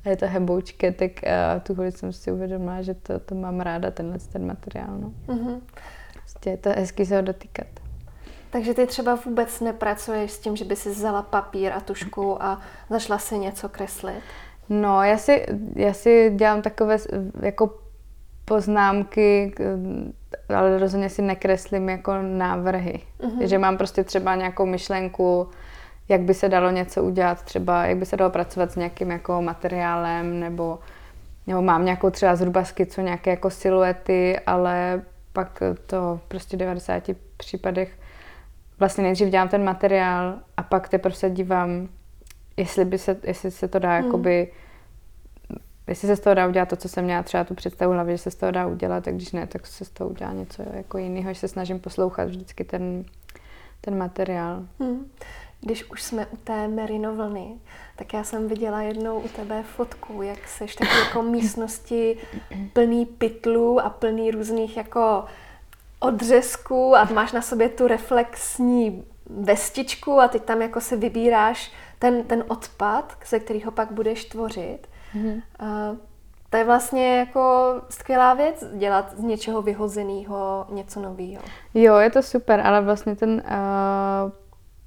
a je to heboučky, tak uh, tu chvíli jsem si uvědomila, že to, to mám ráda, tenhle ten materiál. No. Mm-hmm. Prostě je to hezký se ho dotýkat. Takže ty třeba vůbec nepracuješ s tím, že by si vzala papír a tušku a začala si něco kreslit? No, já si, já si dělám takové jako poznámky, ale rozhodně si nekreslím jako návrhy. Mm-hmm. Že mám prostě třeba nějakou myšlenku, jak by se dalo něco udělat, třeba jak by se dalo pracovat s nějakým jako materiálem, nebo, nebo mám nějakou třeba zhruba skicu, nějaké jako siluety, ale pak to prostě v 90 případech vlastně nejdřív dělám ten materiál a pak teprve se dívám, jestli, by se, jestli se to dá hmm. jakoby jestli se z toho dá udělat to, co jsem měla třeba tu představu hlavě, že se z toho dá udělat, tak když ne, tak se z toho udělá něco jako jiného, že se snažím poslouchat vždycky ten, ten materiál. Hmm. Když už jsme u té merino vlny, tak já jsem viděla jednou u tebe fotku, jak seš taky jako místnosti plný pytlů a plný různých jako odřezků a máš na sobě tu reflexní vestičku a ty tam jako si vybíráš ten, ten odpad, ze kterého pak budeš tvořit. Mm-hmm. A to je vlastně jako skvělá věc, dělat z něčeho vyhozeného něco nového. Jo, je to super, ale vlastně ten uh,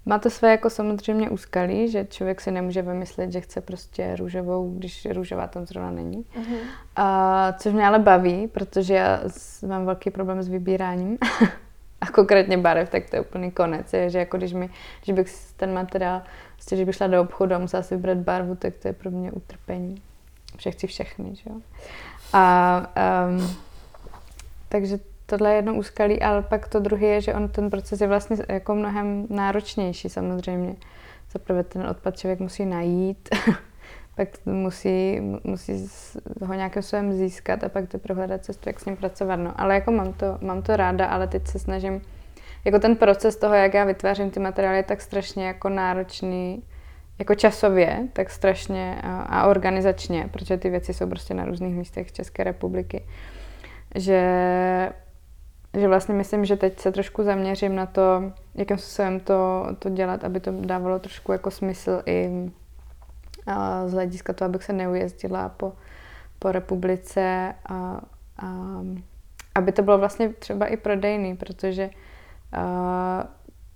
má to své jako samozřejmě úskalí, že člověk si nemůže vymyslet, že chce prostě růžovou, když růžová tam zrovna není. Uh-huh. A, což mě ale baví, protože já mám velký problém s vybíráním. a konkrétně barev, tak to je úplný konec. Je, že jako když, mi, když bych ten materiál, prostě, když bych šla do obchodu a musela si vybrat barvu, tak to je pro mě utrpení. Protože chci všechny, že jo. A, um, takže tohle je jedno úskalí, ale pak to druhé je, že on ten proces je vlastně jako mnohem náročnější samozřejmě. Zaprvé ten odpad člověk musí najít, pak musí, musí ho nějakým způsobem získat a pak teprve hledat cestu, jak s ním pracovat. No, ale jako mám to, mám to ráda, ale teď se snažím, jako ten proces toho, jak já vytvářím ty materiály, je tak strašně jako náročný, jako časově, tak strašně a organizačně, protože ty věci jsou prostě na různých místech České republiky, že že vlastně myslím, že teď se trošku zaměřím na to, jakým způsobem to, to dělat, aby to dávalo trošku jako smysl i z hlediska toho, abych se neujezdila po, po republice a, a aby to bylo vlastně třeba i prodejný, protože a,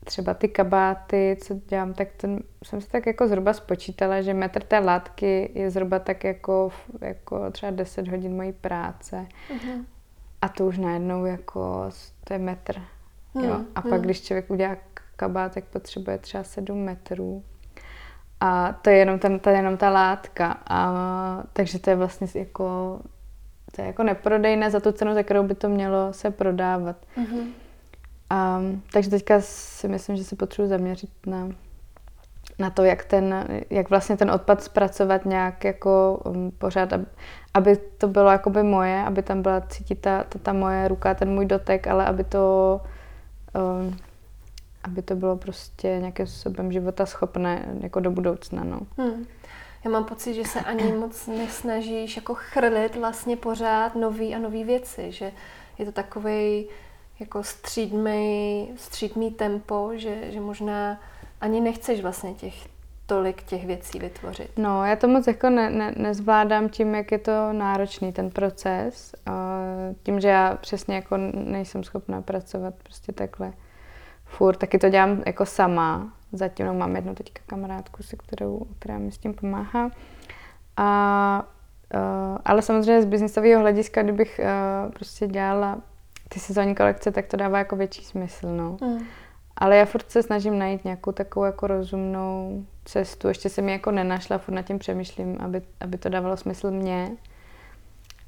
třeba ty kabáty, co dělám, tak ten, jsem si tak jako zhruba spočítala, že metr té látky je zhruba tak jako, jako třeba 10 hodin mojí práce. Uh-huh. A to už najednou jako, to je metr. Hmm, jo. A hmm. pak, když člověk udělá kabát, tak potřebuje třeba 7 metrů. A to je jenom, ten, to je jenom ta látka. A, takže to je vlastně jako, to je jako neprodejné za tu cenu, za kterou by to mělo se prodávat. Mm-hmm. A, takže teďka si myslím, že se potřebuji zaměřit na, na to, jak, ten, jak vlastně ten odpad zpracovat nějak jako um, pořád, aby, to bylo jakoby moje, aby tam byla cítit ta, ta, ta moje ruka, ten můj dotek, ale aby to, um, aby to bylo prostě nějakým způsobem života schopné jako do budoucna. No. Hmm. Já mám pocit, že se ani moc nesnažíš jako chrlit vlastně pořád nový a nový věci, že je to takový jako střídmý, střídmý tempo, že, že možná ani nechceš vlastně těch tolik těch věcí vytvořit. No, já to moc jako ne, ne, nezvládám tím, jak je to náročný ten proces. Tím, že já přesně jako nejsem schopná pracovat prostě takhle furt, taky to dělám jako sama, zatím no, mám jednu teďka kamarádku, se kterou, která mi s tím pomáhá. A, uh, ale samozřejmě z biznisového hlediska, kdybych uh, prostě dělala ty sezónní kolekce, tak to dává jako větší smysl, no. Mm. Ale já furt se snažím najít nějakou takovou jako rozumnou cestu. Ještě jsem ji jako nenašla, furt nad tím přemýšlím, aby, aby to dávalo smysl mně,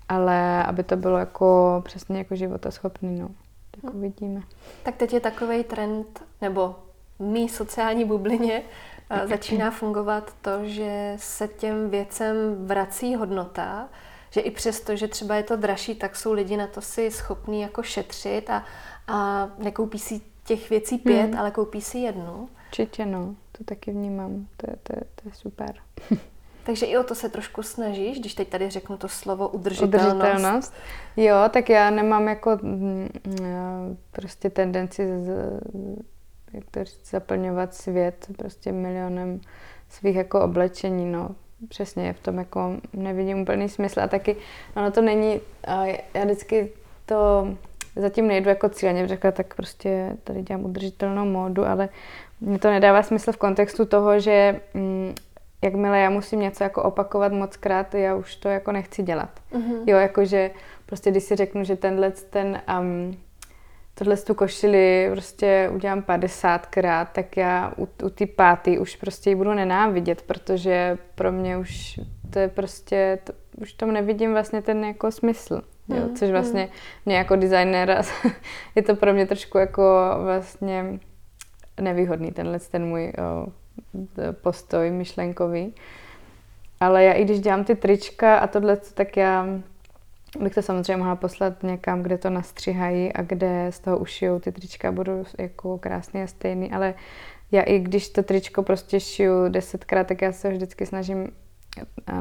ale aby to bylo jako přesně jako životaschopný, no. Tak hmm. uvidíme. Tak teď je takový trend, nebo mý sociální bublině eh, začíná fungovat to, že se těm věcem vrací hodnota, že i přesto, že třeba je to dražší, tak jsou lidi na to si schopní jako šetřit a, a nekoupí si těch věcí pět, hmm. ale koupí si jednu. Určitě no, to taky vnímám, to je, to je, to je super. Takže i o to se trošku snažíš, když teď tady řeknu to slovo udržitelnost. Udržitelnost. Jo, tak já nemám jako mm, prostě tendenci z, jak to říct, zaplňovat svět prostě milionem svých jako oblečení, no. Přesně, v tom jako nevidím úplný smysl a taky, ono to není, já vždycky to zatím nejdu jako cíleně, řekla, tak prostě tady dělám udržitelnou módu, ale mně to nedává smysl v kontextu toho, že mm, jakmile já musím něco jako opakovat moc krát, já už to jako nechci dělat. Mm-hmm. Jo, jakože prostě když si řeknu, že tenhle ten um, tohle tu košili prostě udělám 50krát, tak já u, u ty páty už prostě ji budu nenávidět, protože pro mě už to je prostě, to, už tom nevidím vlastně ten jako smysl. Jo, mm, což vlastně mm. mě jako designéra je to pro mě trošku jako vlastně nevýhodný tenhle ten můj o, postoj myšlenkový. Ale já i když dělám ty trička a tohle, tak já bych to samozřejmě mohla poslat někam, kde to nastřihají a kde z toho ušijou ty trička, budou jako krásný a stejný, ale já i když to tričko prostě šiju desetkrát, tak já se ho vždycky snažím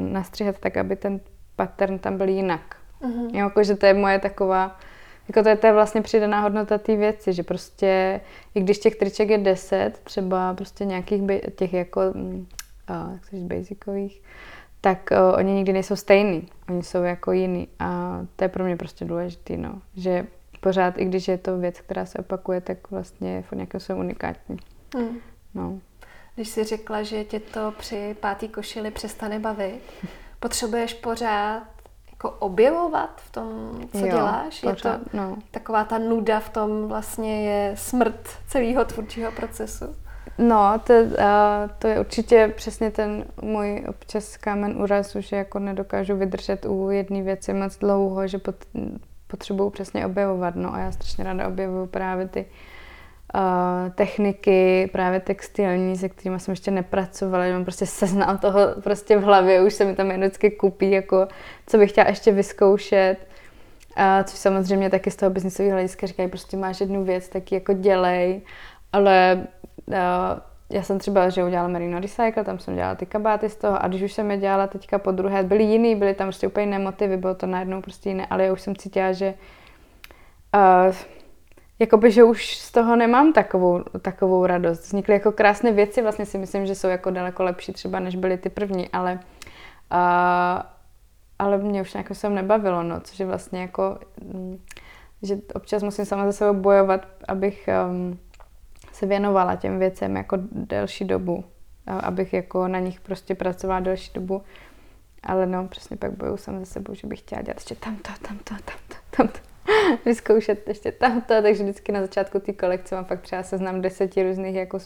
nastřihat tak, aby ten pattern tam byl jinak. Mm-hmm. Jo, jako, že to je moje taková, jako to je, to je vlastně přidaná hodnota té věci, že prostě, i když těch triček je deset, třeba prostě nějakých těch jako, uh, jak se říct, basicových, tak uh, oni nikdy nejsou stejný, oni jsou jako jiný a to je pro mě prostě důležitý, no, že pořád, i když je to věc, která se opakuje, tak vlastně je nějakým jsou unikátní. Mm. No. Když jsi řekla, že tě to při pátý košili přestane bavit, potřebuješ pořád jako objevovat v tom, co jo, děláš? Pořád, je to no. taková ta nuda v tom vlastně je smrt celého tvůrčího procesu? No, to, uh, to je určitě přesně ten můj občas kámen úrazu, že jako nedokážu vydržet u jedné věci moc dlouho, že pot, potřebuju přesně objevovat. No a já strašně ráda objevuju právě ty uh, techniky, právě textilní, se kterými jsem ještě nepracovala, mám prostě seznám toho prostě v hlavě, už se mi tam vždycky kupí, jako co bych chtěla ještě vyzkoušet. A což samozřejmě taky z toho biznisového hlediska říkají, prostě máš jednu věc, tak ji jako dělej, ale uh, já jsem třeba, že udělala Merino Recycle, tam jsem dělala ty kabáty z toho a když už jsem je dělala teďka po druhé, byly jiný, byly tam prostě úplně jiné motivy, bylo to najednou prostě jiné, ale já už jsem cítila, že uh, jakoby, že už z toho nemám takovou, takovou radost. Vznikly jako krásné věci, vlastně si myslím, že jsou jako daleko lepší třeba, než byly ty první, ale uh, ale mě už nějak jsem nebavilo, no, což je vlastně jako, mm, že občas musím sama za sebou bojovat, abych um, se věnovala těm věcem jako delší dobu, abych jako na nich prostě pracovala delší dobu. Ale no, přesně pak bojuju sama za sebou, že bych chtěla dělat ještě tamto, tamto, tamto, tamto. Vyzkoušet ještě tamto, takže vždycky na začátku té kolekce mám fakt třeba seznam deseti různých jako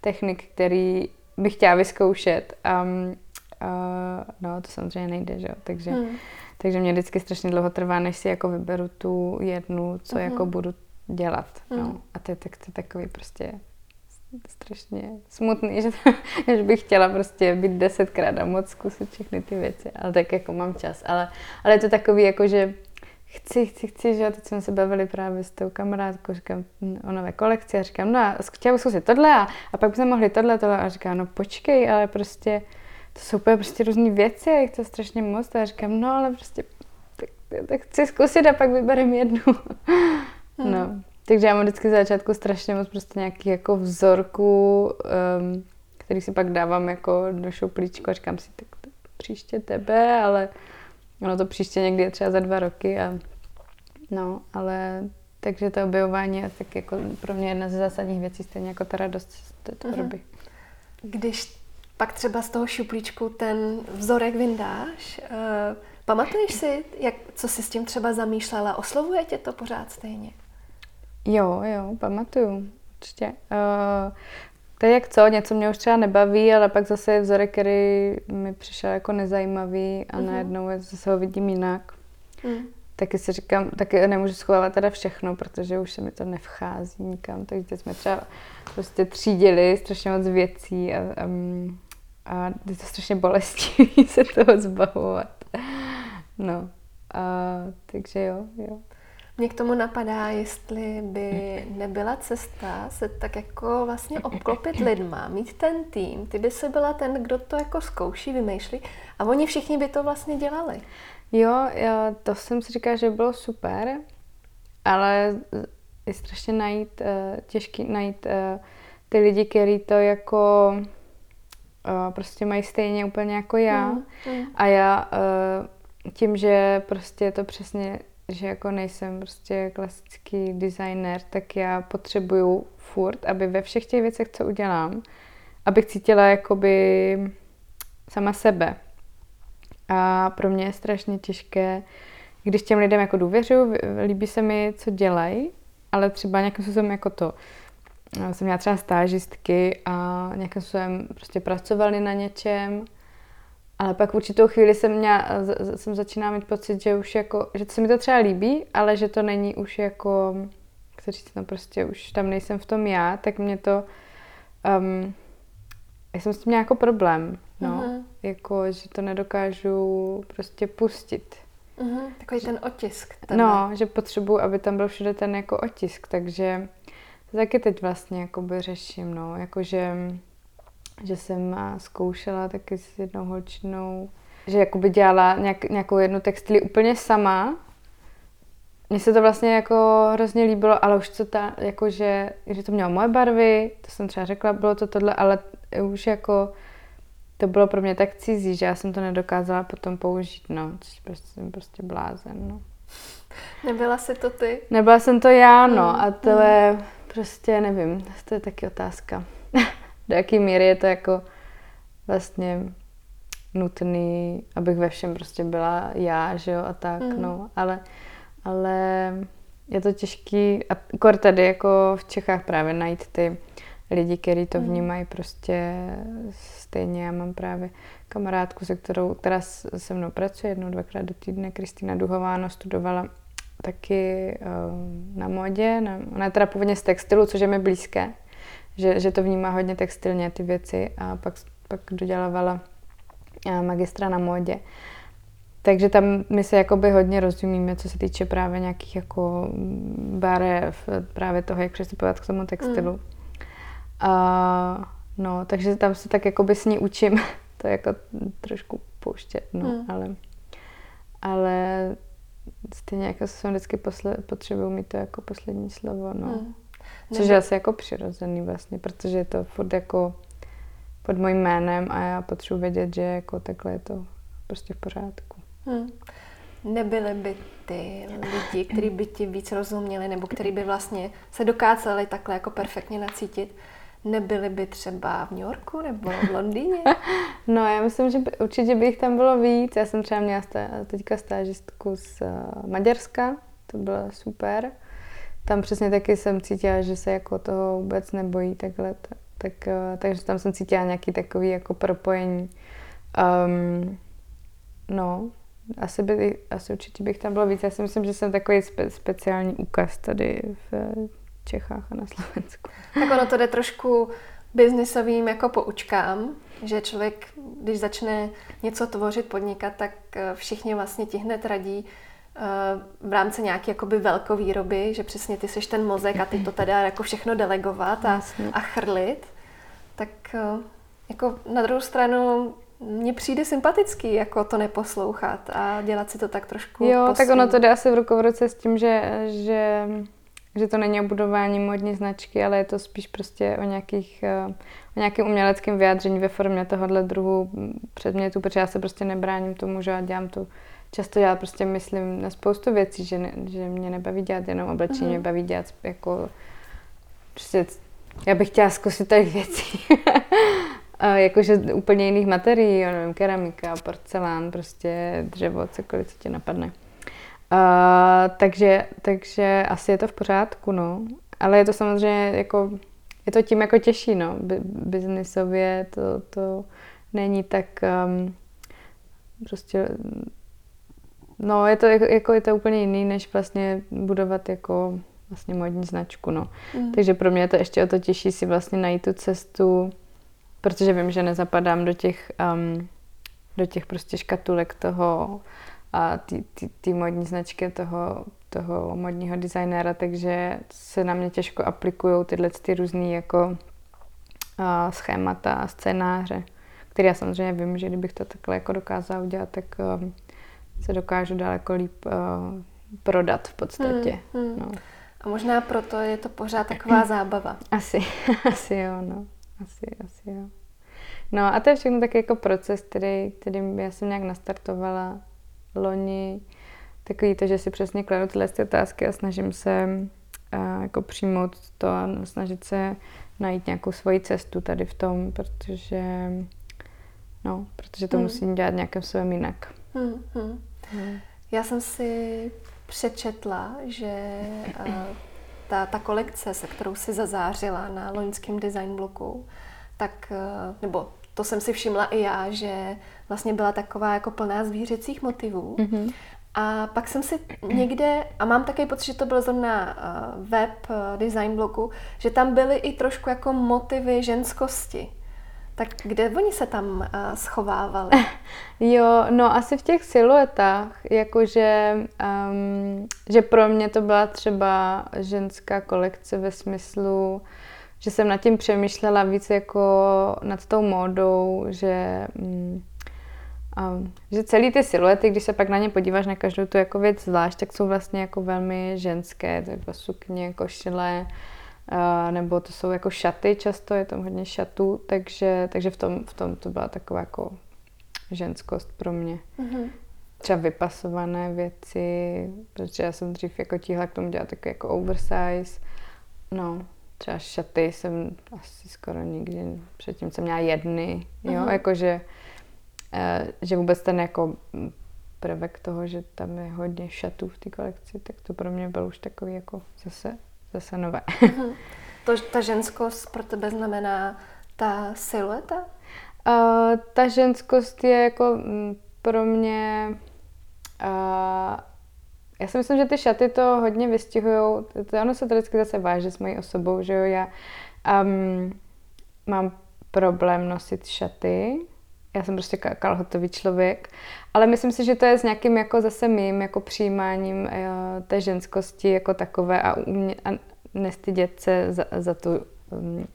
technik, který bych chtěla vyzkoušet. Um, uh, no, to samozřejmě nejde, že jo, takže, hmm. takže mě vždycky strašně dlouho trvá, než si jako vyberu tu jednu, co uh-huh. jako budu dělat. No. Mm. A to je, tak, to je takový prostě strašně smutný, že, že bych chtěla prostě být desetkrát a moc zkusit všechny ty věci, ale tak jako mám čas. Ale, ale je to takový jako, že chci, chci, chci, že teď jsme se bavili právě s tou kamarádkou, říkám o nové kolekci a říkám, no a chtěla bych zkusit tohle a, a pak bychom mohli tohle, tohle a říkám, no počkej, ale prostě to jsou úplně prostě různé věci a je to strašně moc a říkám, no ale prostě tak, tak chci zkusit a pak vyberem jednu. Hmm. No. Takže já mám vždycky za začátku strašně moc prostě nějaký jako vzorku, um, který si pak dávám jako do šuplíčku a říkám si, tak to příště tebe, ale ono to příště někdy je třeba za dva roky a no, ale takže to objevování je tak jako pro mě jedna ze zásadních věcí, stejně jako ta radost z té tvorby. Když pak třeba z toho šuplíčku ten vzorek vyndáš, uh, pamatuješ si, jak, co jsi s tím třeba zamýšlela? Oslovuje tě to pořád stejně? Jo, jo, pamatuju. Určitě. Uh, to je jak co, něco mě už třeba nebaví, ale pak zase je vzorek, který mi přišel jako nezajímavý a mm-hmm. najednou zase ho vidím jinak. Mm. Taky si říkám, taky nemůžu schovávat teda všechno, protože už se mi to nevchází nikam, takže jsme třeba prostě třídili strašně moc věcí a, a, a je to strašně bolestivý se toho zbavovat. No, a, takže jo, jo. Mě k tomu napadá, jestli by nebyla cesta se tak jako vlastně obklopit lidma, mít ten tým. Ty by se byla ten, kdo to jako zkouší, vymýšlí a oni všichni by to vlastně dělali. Jo, jo to jsem si říkala, že bylo super, ale je strašně najít, uh, těžký najít uh, ty lidi, kteří to jako uh, prostě mají stejně úplně jako já. Mm, mm. A já tím, že prostě je to přesně že jako nejsem prostě klasický designer, tak já potřebuju furt, aby ve všech těch věcech, co udělám, abych cítila jakoby sama sebe. A pro mě je strašně těžké, když těm lidem jako důvěřuju, líbí se mi, co dělají, ale třeba nějakým způsobem jako to. Jsem měla třeba stážistky a nějakým způsobem prostě pracovali na něčem ale pak v určitou chvíli jsem, měla, jsem začínala mít pocit, že už jako, že se mi to třeba líbí, ale že to není už jako, jak se říct, no prostě už tam nejsem v tom já, tak mě to, um, já jsem s tím měla jako problém, no, uh-huh. jako, že to nedokážu prostě pustit. Uh-huh. Takový ten otisk. Tebe. No, že potřebuji, aby tam byl všude ten jako otisk, takže to taky teď vlastně jakoby řeším, no, jakože že jsem zkoušela taky s jednou holčinou, že jakoby dělala nějak, nějakou jednu textili úplně sama. Mně se to vlastně jako hrozně líbilo, ale už to ta, jako že, že to mělo moje barvy, to jsem třeba řekla, bylo to tohle, ale už jako to bylo pro mě tak cizí, že já jsem to nedokázala potom použít, no, což prostě jsem prostě blázen, no. Nebyla jsi to ty? Nebyla jsem to já, no, mm, a to mm. je prostě, nevím, to je taky otázka do jaké míry je to jako vlastně nutný, abych ve všem prostě byla já, že jo, a tak, mm. no, ale, ale je to těžký, a kor tady jako v Čechách právě najít ty lidi, kteří to mm. vnímají prostě stejně. Já mám právě kamarádku, se kterou, která se mnou pracuje jednou, dvakrát do týdne, Kristýna Duhová, studovala taky uh, na modě, na, ona je teda původně z textilu, což je mi blízké, že, že to vnímá hodně textilně ty věci a pak, pak dodělávala magistra na módě. Takže tam my se jakoby hodně rozumíme, co se týče právě nějakých jako barev, právě toho, jak přistupovat k tomu textilu. Mm. A, no, takže tam se tak jakoby s ní učím to jako trošku pouštět, no, mm. ale, ale stejně jako jsem vždycky posle, potřebuji mít to jako poslední slovo, no. Mm. Což je asi jako přirozený vlastně, protože je to furt jako pod mojím jménem a já potřebuji vědět, že jako takhle je to prostě v pořádku. Hmm. Nebyly by ty lidi, kteří by ti víc rozuměli, nebo kteří by vlastně se dokázali takhle jako perfektně nacítit, nebyly by třeba v New Yorku nebo v Londýně? no, já myslím, že by, určitě by jich tam bylo víc. Já jsem třeba měla stá, teďka stážistku z uh, Maďarska, to bylo super tam přesně taky jsem cítila, že se jako toho vůbec nebojí takhle, tak, tak, eh, takže tam jsem cítila nějaký takový jako propojení. Um, no, asi, by, asi určitě bych tam bylo víc. Já si myslím, že jsem takový spe, speciální úkaz tady v Čechách a na Slovensku. Tak ono to jde trošku biznisovým jako poučkám, že člověk, když začne něco tvořit, podnikat, tak eh, všichni vlastně ti hned radí, v rámci nějaké jakoby velkovýroby, že přesně ty seš ten mozek a ty to teda jako všechno delegovat a, a chrlit, tak eh, jako na druhou stranu mně přijde sympatický jako to neposlouchat a dělat si to tak trošku Jo, poslední. tak ono to jde asi v ruku v ruce s tím, že, že, že to není o budování modní značky, ale je to spíš prostě o nějakých eh, o nějakém uměleckém vyjádření ve formě tohohle druhu předmětu, protože já se prostě nebráním tomu, že já dělám tu často já prostě myslím na spoustu věcí, že, ne, že mě nebaví dělat jenom oblečení, mm. mě baví dělat jako prostě já bych chtěla zkusit tady věcí. jakože úplně jiných materií, já nevím, keramika, porcelán, prostě dřevo, cokoliv, co ti napadne. Uh, takže, takže asi je to v pořádku, no. Ale je to samozřejmě jako, je to tím jako těžší, no. biznisově to, to není tak um, prostě no je to jako je to úplně jiný, než vlastně budovat jako vlastně modní značku, no. Mm. Takže pro mě je to ještě o to těžší si vlastně najít tu cestu, protože vím, že nezapadám do těch um, do těch prostě škatulek toho a ty modní značky toho, toho modního designéra, takže se na mě těžko aplikují tyhle ty různé jako uh, schémata a scénáře, které já samozřejmě vím, že kdybych to takhle jako dokázala udělat, tak uh, se dokážu daleko líp uh, prodat v podstatě. Hmm, hmm. No. A možná proto je to pořád taková zábava. Asi, asi jo, no. Asi, asi jo. No a to je všechno tak jako proces, který, který já jsem nějak nastartovala loni. Takový to, že si přesně kladu tyhle ty otázky a snažím se a, jako přijmout to a snažit se najít nějakou svoji cestu tady v tom, protože no, protože to hmm. musím dělat nějakým svým jinak. Hmm, hmm. Hmm. Já jsem si přečetla, že uh, ta, ta kolekce, se kterou si zazářila na loňském design bloku, tak, uh, nebo to jsem si všimla i já, že vlastně byla taková jako plná zvířecích motivů. Mm-hmm. A pak jsem si někde, a mám takový pocit, že to byl zrovna uh, web design bloku, že tam byly i trošku jako motivy ženskosti. Tak kde oni se tam uh, schovávali? Jo, no asi v těch siluetách, jakože um, že pro mě to byla třeba ženská kolekce ve smyslu, že jsem nad tím přemýšlela víc jako nad tou módou, že um, že celý ty siluety, když se pak na ně podíváš na každou tu jako věc zvlášť, tak jsou vlastně jako velmi ženské, to jako sukně, košile, Uh, nebo to jsou jako šaty často, je tam hodně šatů, takže, takže v, tom, v tom to byla taková jako ženskost pro mě. Mm-hmm. Třeba vypasované věci, protože já jsem dřív jako tíhla k tomu dělat takový jako oversize. No, třeba šaty jsem asi skoro nikdy, předtím jsem měla jedny, jo, mm-hmm. jakože uh, že vůbec ten jako prvek toho, že tam je hodně šatů v té kolekci, tak to pro mě bylo už takový jako zase zase nové. Mhm. To, ta ženskost pro tebe znamená ta silueta? Uh, ta ženskost je jako mm, pro mě... Uh, já si myslím, že ty šaty to hodně vystihují. To, ono se to vždycky zase váže s mojí osobou, že jo. Já um, mám problém nosit šaty. Já jsem prostě kalhotový člověk. Ale myslím si, že to je s nějakým jako zase mým jako přijímáním uh, té ženskosti jako takové a, umě, a nestydět se za, za, tu, um,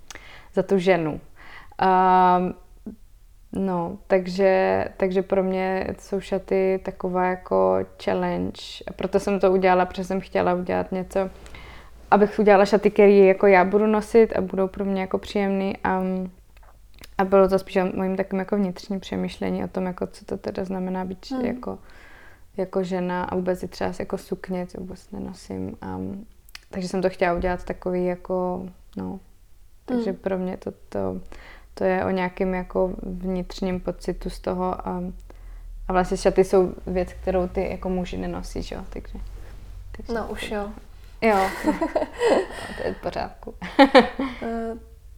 za tu ženu. Uh, no, takže, takže pro mě jsou šaty taková jako challenge. A proto jsem to udělala, protože jsem chtěla udělat něco, abych udělala šaty, které jako já budu nosit a budou pro mě jako příjemný. A, a bylo to spíš mojím takovým jako vnitřním přemýšlení o tom, jako co to teda znamená být hmm. jako, jako žena a vůbec i třeba jako sukně, co vůbec nenosím. A, takže jsem to chtěla udělat takový jako, no, takže hmm. pro mě to, to, to je o nějakém jako vnitřním pocitu z toho a, a vlastně šaty jsou věc, kterou ty jako muži nenosíš, jo, takže. takže no už jo. Jo, no, to je v pořádku.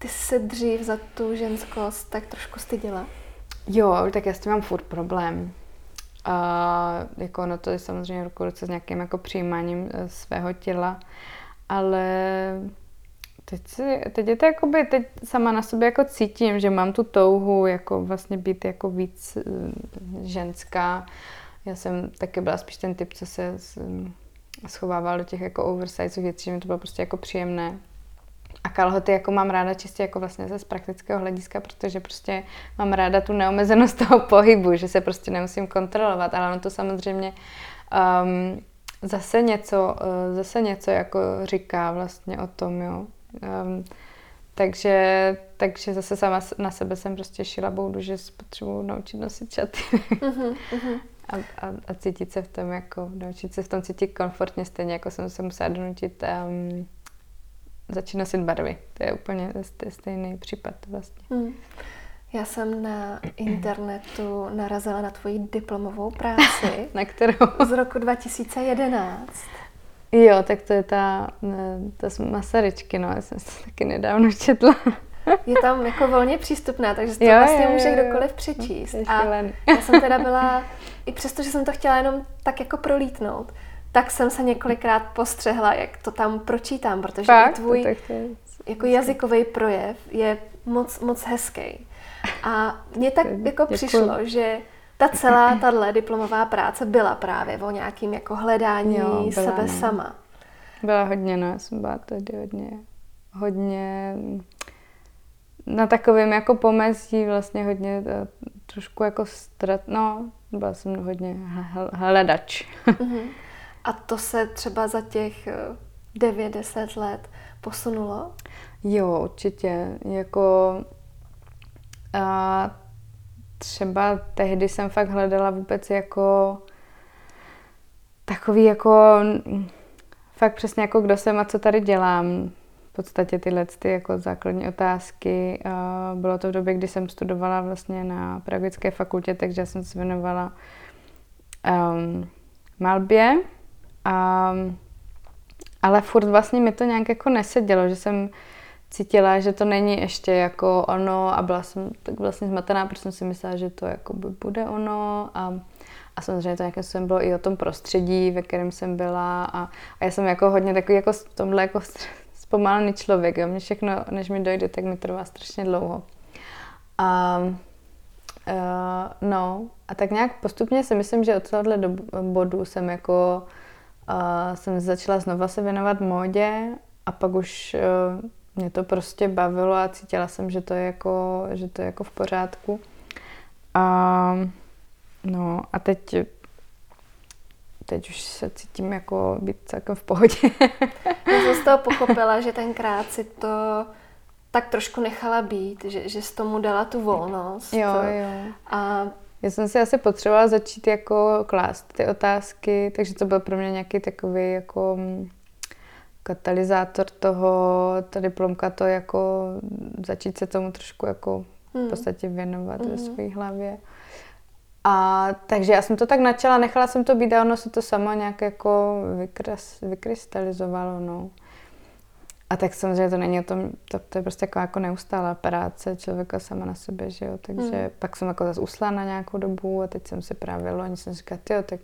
Ty se dřív za tu ženskost tak trošku styděla? Jo, tak já s tím mám furt problém. A jako no to je samozřejmě ruku s nějakým jako přijímáním eh, svého těla, ale teď, si, teď je to jakoby, teď sama na sobě jako cítím, že mám tu touhu jako vlastně být jako víc eh, ženská. Já jsem taky byla spíš ten typ, co se schovával do těch jako oversize věcí, že mi to bylo prostě jako příjemné a kalhoty jako mám ráda čistě jako vlastně z praktického hlediska, protože prostě mám ráda tu neomezenost toho pohybu, že se prostě nemusím kontrolovat, ale ono to samozřejmě um, zase něco, uh, zase něco jako říká vlastně o tom, jo. Um, takže, takže zase sama na sebe jsem prostě šila boudu, že potřebuji naučit nosit šaty. uh-huh, uh-huh. A, a, a cítit se v tom jako, naučit se v tom cítit komfortně, stejně jako jsem se musela donutit um, začít nosit barvy. To je úplně stejný případ vlastně. Hmm. Já jsem na internetu narazila na tvoji diplomovou práci. na kterou? Z roku 2011. Jo, tak to je ta, ta z Masaryčky, no, já jsem to taky nedávno četla. je tam jako volně přístupná, takže to jo, vlastně jo, může jo, kdokoliv přečíst. A já jsem teda byla, i přesto, že jsem to chtěla jenom tak jako prolítnout, tak jsem se několikrát postřehla, jak to tam pročítám, protože Fakt? tvůj tak to je... jako jazykový projev je moc, moc hezký. A mně tak jako Děkuji. přišlo, že ta celá tahle diplomová práce byla právě o nějakým jako hledání jo, byla, sebe no. sama. Byla hodně, no, já jsem byla tady hodně, hodně na takovém jako pomezí vlastně hodně eh, trošku jako strat, no, byla jsem hodně hledač. Uh-huh. A to se třeba za těch 9-10 eh, let posunulo? Jo, určitě. Jako a třeba tehdy jsem fakt hledala vůbec jako takový jako fakt přesně jako kdo jsem a co tady dělám. V podstatě tyhle ty jako základní otázky. Bylo to v době, kdy jsem studovala vlastně na pedagogické fakultě, takže jsem se věnovala um, malbě. Um, ale furt vlastně mi to nějak jako nesedělo, že jsem cítila, že to není ještě jako ono a byla jsem tak vlastně zmatená, protože jsem si myslela, že to jako by bude ono a, a samozřejmě to nějakým způsobem bylo i o tom prostředí, ve kterém jsem byla a, a já jsem jako hodně takový jako v tomhle jako zpomalený člověk, jo. Mě všechno, než mi dojde, tak mi trvá strašně dlouho. A, uh, no, a tak nějak postupně si myslím, že od tohohle bodu jsem jako uh, jsem začala znova se věnovat módě a pak už uh, mě to prostě bavilo a cítila jsem, že to je jako, že to je jako v pořádku. A, no a teď, teď už se cítím jako být celkem v pohodě. Já jsem z toho pochopila, že tenkrát si to tak trošku nechala být, že, že jsi tomu dala tu volnost. Jo, jo. A já jsem si asi potřebovala začít jako klást ty otázky, takže to byl pro mě nějaký takový jako katalyzátor toho, ta diplomka to jako začít se tomu trošku jako hmm. v podstatě věnovat hmm. ve své hlavě. A takže já jsem to tak načala, nechala jsem to být a ono se to samo nějak jako vykres, vykrystalizovalo, no. A tak samozřejmě to není o tom, to, to je prostě jako, jako neustálá práce člověka sama na sebe, že jo. Takže hmm. pak jsem jako zase usla na nějakou dobu a teď jsem si právě loni jsem říkala, jo, tak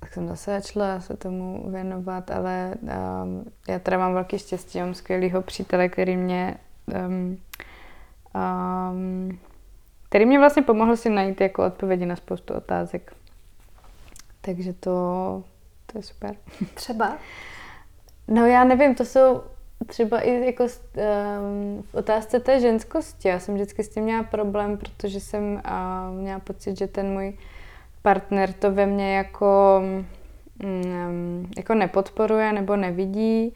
tak jsem zase začala se tomu věnovat, ale um, já teda mám velký štěstí, mám skvělého přítele, který mě um, um, který mě vlastně pomohl si najít jako odpovědi na spoustu otázek. Takže to, to je super. Třeba? No já nevím, to jsou třeba i jako um, v otázce té ženskosti. Já jsem vždycky s tím měla problém, protože jsem uh, měla pocit, že ten můj partner to ve mně jako, mm, jako nepodporuje nebo nevidí.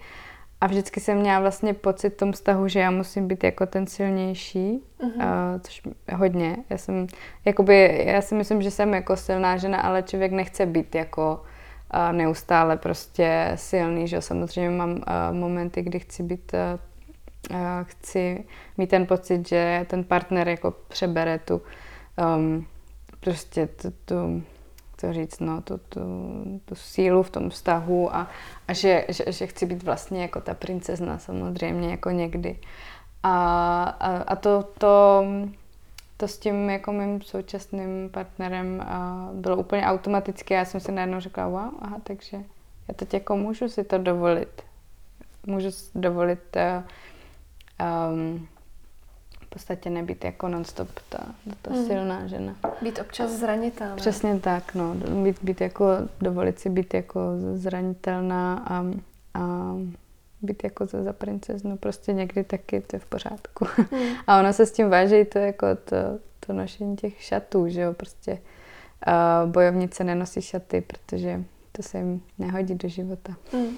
A vždycky jsem měla vlastně pocit v tom vztahu, že já musím být jako ten silnější, uh-huh. uh, což hodně. Já jsem, jakoby, já si myslím, že jsem jako silná žena, ale člověk nechce být jako uh, neustále prostě silný, že samozřejmě mám uh, momenty, kdy chci být, uh, chci mít ten pocit, že ten partner jako přebere tu um, prostě tu, tu to říct, no, tu, tu, tu sílu v tom vztahu a, a že, že, že chci být vlastně jako ta princezna samozřejmě jako někdy. A, a, a to, to, to s tím jako mým současným partnerem a bylo úplně automatické. Já jsem si najednou řekla, wow, aha, takže já teď jako můžu si to dovolit. Můžu si dovolit uh, um, v podstatě nebýt jako nonstop ta, ta mm. silná žena. Být občas zranitelná. Přesně tak, no. Být, být jako, dovolit si být jako zranitelná a, a být jako za, za princeznu prostě někdy taky to je v pořádku. Mm. A ona se s tím váží to jako to, to nošení těch šatů, že jo, prostě uh, bojovnice nenosí šaty, protože to se jim nehodí do života. Mm.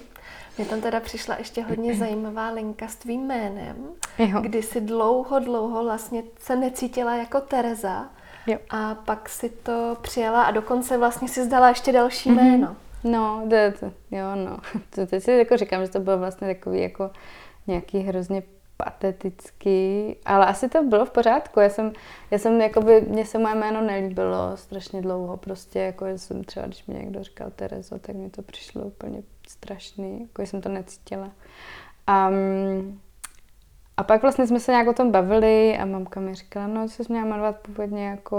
Mně tam teda přišla ještě hodně zajímavá linka s tvým jménem, jo. kdy si dlouho, dlouho vlastně se necítila jako Tereza, Jo. A pak si to přijala a dokonce vlastně si zdala ještě další Mhm. jméno. No, to, to, jo, no. To, teď si jako říkám, že to bylo vlastně takový jako nějaký hrozně patetický, ale asi to bylo v pořádku. Já jsem, já jsem jakoby, mně se moje jméno nelíbilo strašně dlouho, prostě jako jsem třeba, když mi někdo říkal Terezo, tak mi to přišlo úplně strašný, jako jsem to necítila. A, a pak vlastně jsme se nějak o tom bavili a mamka mi říkala, no, jsi měla jmenovat původně jako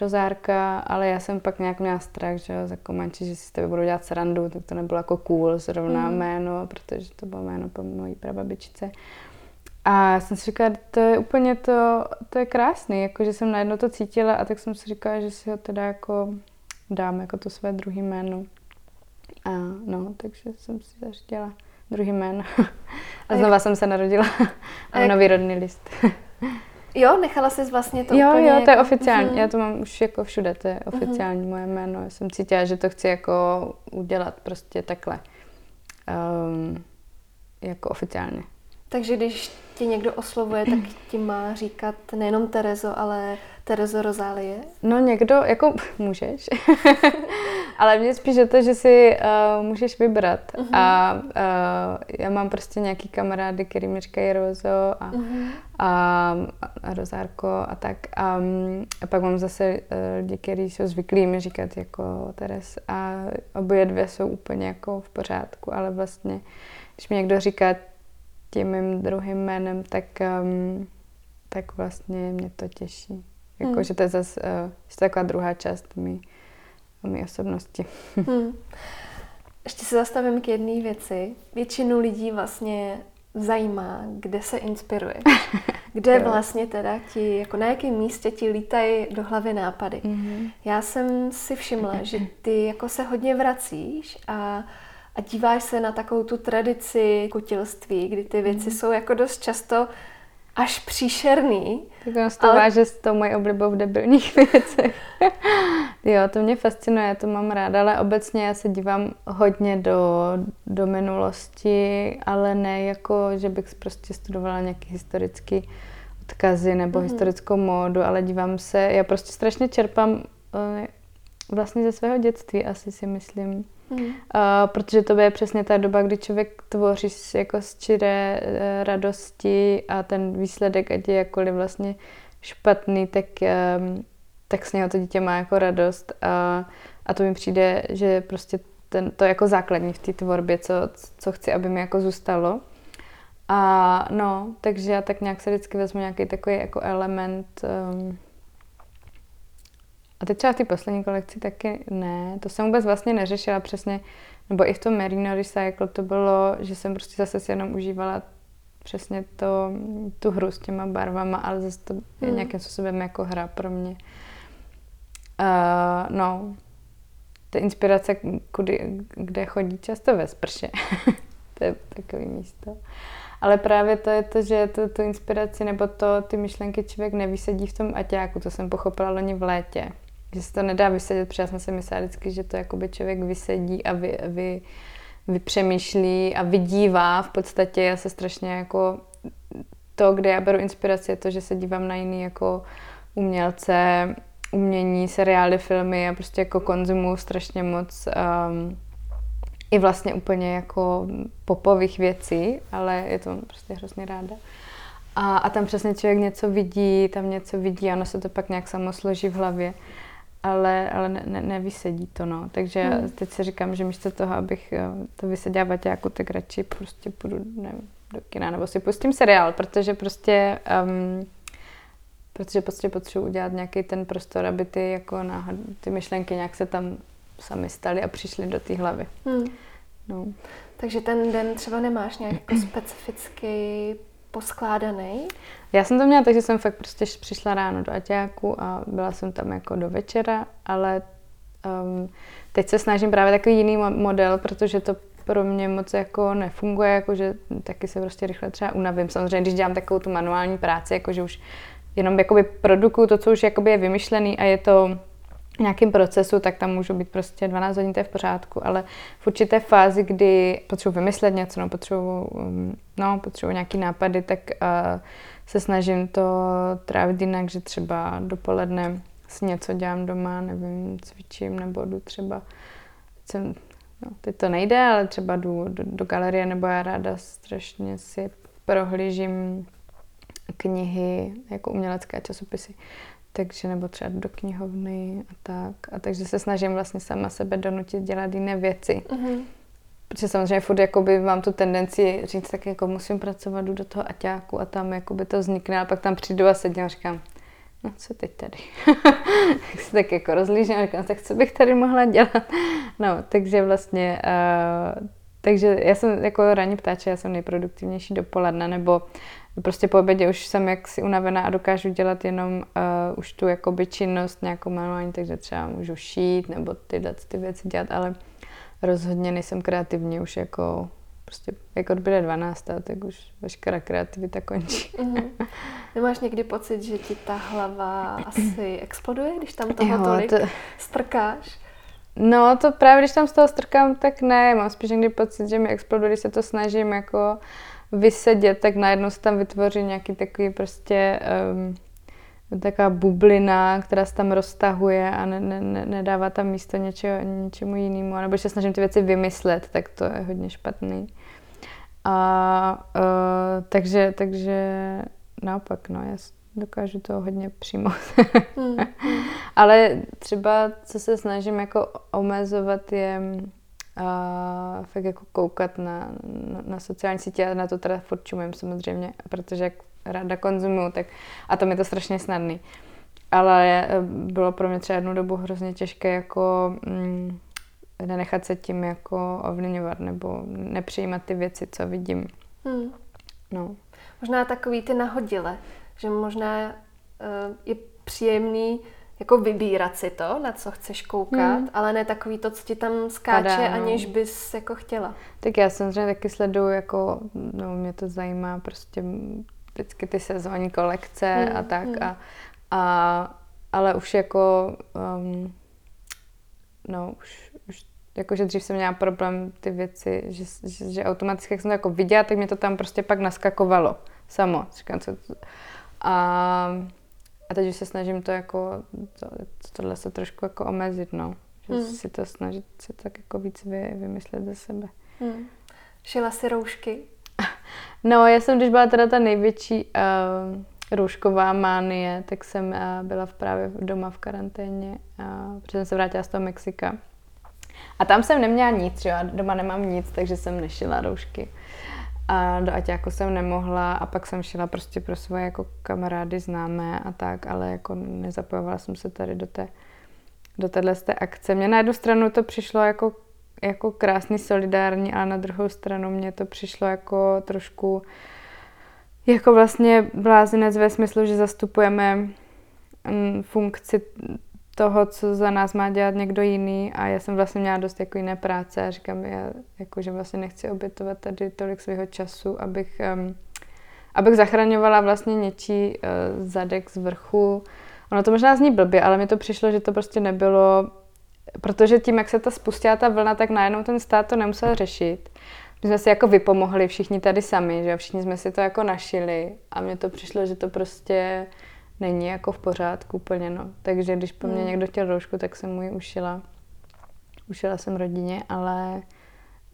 Rozárka, ale já jsem pak nějak měla strach, že jo, za komanči, že si s tebe budu dělat srandu, tak to nebylo jako cool zrovna Mm. jméno, protože to bylo jméno po mojí prababičce. A já jsem si říkala, to je úplně to, to je krásný, jako že jsem najednou to cítila a tak jsem si říkala, že si ho teda jako dám jako to své druhé jméno. A no, takže jsem si zařídila druhý jméno. A A jak- znova jsem se narodila. A jak- nový rodný list. Jo, nechala jsi vlastně to jo, úplně jo, to je jako- oficiální. Mhm. Já to mám už jako všude, to je oficiální moje jméno. Já jsem cítila, že to chci jako udělat prostě takhle. Um, jako oficiálně. Takže když ti někdo oslovuje, tak ti má říkat nejenom Terezo, ale Terezo Rozálie. No někdo, jako můžeš, ale mě spíš je to, že si uh, můžeš vybrat. Mhm. A uh, já mám prostě nějaký kamarády, který mi říkají Rozo a, Mhm. a, a Rozárko a tak. A, a pak mám zase uh, lidi, kteří jsou zvyklí mi říkat jako Teres a oboje dvě jsou úplně jako v pořádku, ale vlastně, když mi někdo říká tím mým druhým jménem, tak, um, tak vlastně mě to těší. Jako, Hmm. že to je zase uh, že to je taková druhá část mý, mý osobnosti. Hmm. Ještě se zastavím k jedné věci. Většinu lidí vlastně zajímá, kde se inspiruje. Kde vlastně teda ti, jako na jakém místě ti lítají do hlavy nápady. Mm-hmm. Já jsem si všimla, že ty jako se hodně vracíš a, a díváš se na takovou tu tradici kutilství, kdy ty věci jsou jako dost často až příšerný. Tak ono to Ale- váže s tou mojí oblibou v debilních věcech. jo, to mě fascinuje, já to mám ráda, ale obecně já se dívám hodně do, do minulosti, ale ne jako, že bych prostě studovala nějaký historický odkazy nebo Mhm. mm-hmm. historickou módu, ale dívám se, já prostě strašně čerpám eh, vlastně ze svého dětství, asi si myslím. Hmm. Uh, protože to je přesně ta doba, kdy člověk tvoří jako z čiré uh, radosti a ten výsledek, ať je jakkoliv vlastně špatný, tak, um, tak s něho to dítě má jako radost a, a to mi přijde, že prostě ten, to je jako základní v té tvorbě, co, co chci, aby mi jako zůstalo. A no, takže já tak nějak se vždycky vezmu nějaký takový jako element um, a teď třeba v té poslední kolekci taky ne, to jsem vůbec vlastně neřešila přesně, nebo i v tom Merino Recycle to bylo, že jsem prostě zase si jenom užívala přesně to, tu hru s těma barvama, ale zase to je Hmm. nějakým způsobem jako hra pro mě. Uh, no, ta inspirace, kudy, kde chodí často ve sprše. to je takový místo. Ale právě to je to, že to, tu inspiraci nebo to, ty myšlenky člověk nevysedí v tom aťáku, to jsem pochopila loni v létě. Že se to nedá vysedět, protože já jsem si myslela vždycky, že to jakoby člověk vysedí a vy, vy, vypřemýšlí a vydívá v podstatě. Já se strašně jako to, kde já beru inspiraci, je to, že se dívám na jiný jako umělce, umění, seriály, filmy a prostě jako konzumuju strašně moc um, i vlastně úplně jako popových věcí, ale je to prostě hrozně ráda. A, a tam přesně člověk něco vidí, tam něco vidí a ono se to pak nějak samo složí v hlavě. Ale, ale ne, ne, nevysedí to, no. Takže Hmm. teď si říkám, že místo toho, abych jo, to vyseděla baťáku, tak radši prostě půjdu, nevím, do kina, nebo si pustím seriál, protože prostě um, protože prostě potřebuji udělat nějaký ten prostor, aby ty, jako náhod, ty myšlenky nějak se tam sami staly a přišly do té hlavy. Hmm. No. Takže ten den třeba nemáš nějak jako specificky poskládaný. Já jsem to měla tak, že jsem fakt prostě přišla ráno do Aťáku a byla jsem tam jako do večera, ale um, teď se snažím právě takový jiný mo- model, protože to pro mě moc jako nefunguje, jakože taky se prostě rychle třeba unavím. Samozřejmě, když dělám takovou tu manuální práci, jakože už jenom jakoby produkuju to, co už jakoby je vymyšlený a je to nějakém procesu, tak tam můžu být prostě 12 hodin, to je v pořádku, ale v určité fázi, kdy potřebuji vymyslet něco, no, potřebuji, um, no, potřebuji nějaký nápady, tak, uh, se snažím to trávit jinak, že třeba dopoledne si něco dělám doma, nevím, cvičím nebo jdu třeba, jsem, no, teď to nejde, ale třeba jdu do, do galerie nebo já ráda strašně si prohlížím knihy, jako umělecké časopisy, takže nebo třeba do knihovny a tak. A takže se snažím vlastně sama sebe donutit dělat jiné věci. Mm-hmm. Protože samozřejmě furt jakoby mám tu tendenci říct, tak jako musím pracovat, jdu do toho aťáku a tam jakoby to vznikne a pak tam přijdu a sedím a říkám, no co teď tady? tak se tak jako rozlížím a říkám, tak co bych tady mohla dělat? no, takže vlastně, uh, takže já jsem jako ranní ptáče, já jsem nejproduktivnější dopoledne, nebo prostě po obědě už jsem jaksi unavená a dokážu dělat jenom uh, už tu jakoby činnost nějakou manuální, takže třeba můžu šít nebo tyhle ty věci dělat, ale rozhodně nejsem kreativní už jako prostě jak odbyde 12, tak už veškerá kreativita končí. Mm-hmm. Nemáš někdy pocit, že ti ta hlava asi exploduje, když tam toho jo, tolik to... strkáš? No, to právě když tam z toho strkám, tak ne. Mám spíš někdy pocit, že mi exploduje, když se to snažím jako vysedět, tak najednou se tam vytvoří nějaký takový prostě um, taková bublina, která se tam roztahuje a ne, ne, ne, nedává tam místo něčeho, něčemu jinému. Nebo když se snažím ty věci vymyslet, tak to je hodně špatný. A uh, takže, takže naopak, no, já dokážu to hodně přijmout. mm, mm. Ale třeba, co se snažím jako omezovat, je uh, fakt jako koukat na, na, na sociální sítě a na to teda furt čumím samozřejmě, protože jak ráda konzumuju, tak a to mi to strašně snadný. Ale eh, bylo pro mě třeba jednu dobu hrozně těžké jako mm, nenechat se tím jako ovlivňovat nebo nepřijímat ty věci, co vidím. Hmm. No. Možná takový ty nahodile, že možná uh, je příjemný jako vybírat si to, na co chceš koukat, hmm. ale ne takový to, co ti tam skáče, Padá, no. aniž bys jako chtěla. Tak já samozřejmě taky sleduju, jako, no mě to zajímá prostě vždycky ty sezónní kolekce hmm. a tak hmm. a, a ale už jako um, no už, už jakože dřív jsem měla problém ty věci, že, že, že automaticky, jak jsem to jako viděla, tak mě to tam prostě pak naskakovalo samo. Říkám, co, a a teď už se snažím to jako, to, tohle se trošku jako omezit, no. Že hmm. si to snažit se tak jako víc vy, vymyslet ze sebe. Hmm. Šila si roušky? No, já jsem, když byla teda ta největší uh, roušková mánie, tak jsem uh, byla v právě doma v karanténě, uh, protože jsem se vrátila z toho Mexika. A tam jsem neměla nic, že jo, doma nemám nic, takže jsem nešila roušky a do Aťáku jsem nemohla a pak jsem šla prostě pro svoje jako kamarády známé a tak, ale jako nezapojovala jsem se tady do té do téhle té akce. Mně na jednu stranu to přišlo jako, jako krásný, solidární, ale na druhou stranu mě to přišlo jako trošku jako vlastně blázinec ve smyslu, že zastupujeme mm, funkci toho, co za nás má dělat někdo jiný a já jsem vlastně měla dost jako jiné práce a říkám, já jako, že vlastně nechci obětovat tady tolik svého času, abych, um, abych zachraňovala vlastně něčí uh, zadek z vrchu. Ono to možná zní blbě, ale mi to přišlo, že to prostě nebylo, protože tím, jak se ta spustila ta vlna, tak najednou ten stát to nemusel řešit. My jsme si jako vypomohli všichni tady sami, že všichni jsme si to jako našili a mně to přišlo, že to prostě není jako v pořádku úplně, no. Takže když po mně hmm. někdo chtěl roušku, tak jsem mu ji ušila. Ušila jsem rodině, ale,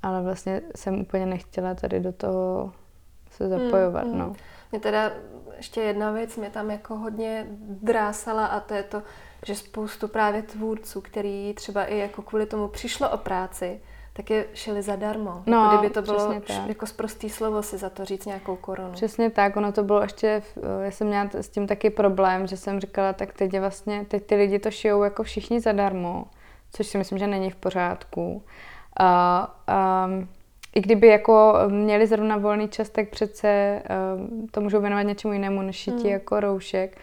ale vlastně jsem úplně nechtěla tady do toho se zapojovat, hmm, no. Mě teda ještě jedna věc mě tam jako hodně drásala a to je to, že spoustu právě tvůrců, který třeba i jako kvůli tomu přišlo o práci, tak je šili zadarmo. No, jako kdyby to bylo jako zprostý slovo si za to říct nějakou korunu. Přesně tak, ono to bylo ještě, já jsem měla s tím taky problém, že jsem říkala, tak teď je vlastně, teď ty lidi to šijou jako všichni zadarmo, což si myslím, že není v pořádku. A, a, I kdyby jako měli zrovna volný čas, tak přece um, to můžou věnovat něčemu jinému než šití hmm. jako roušek.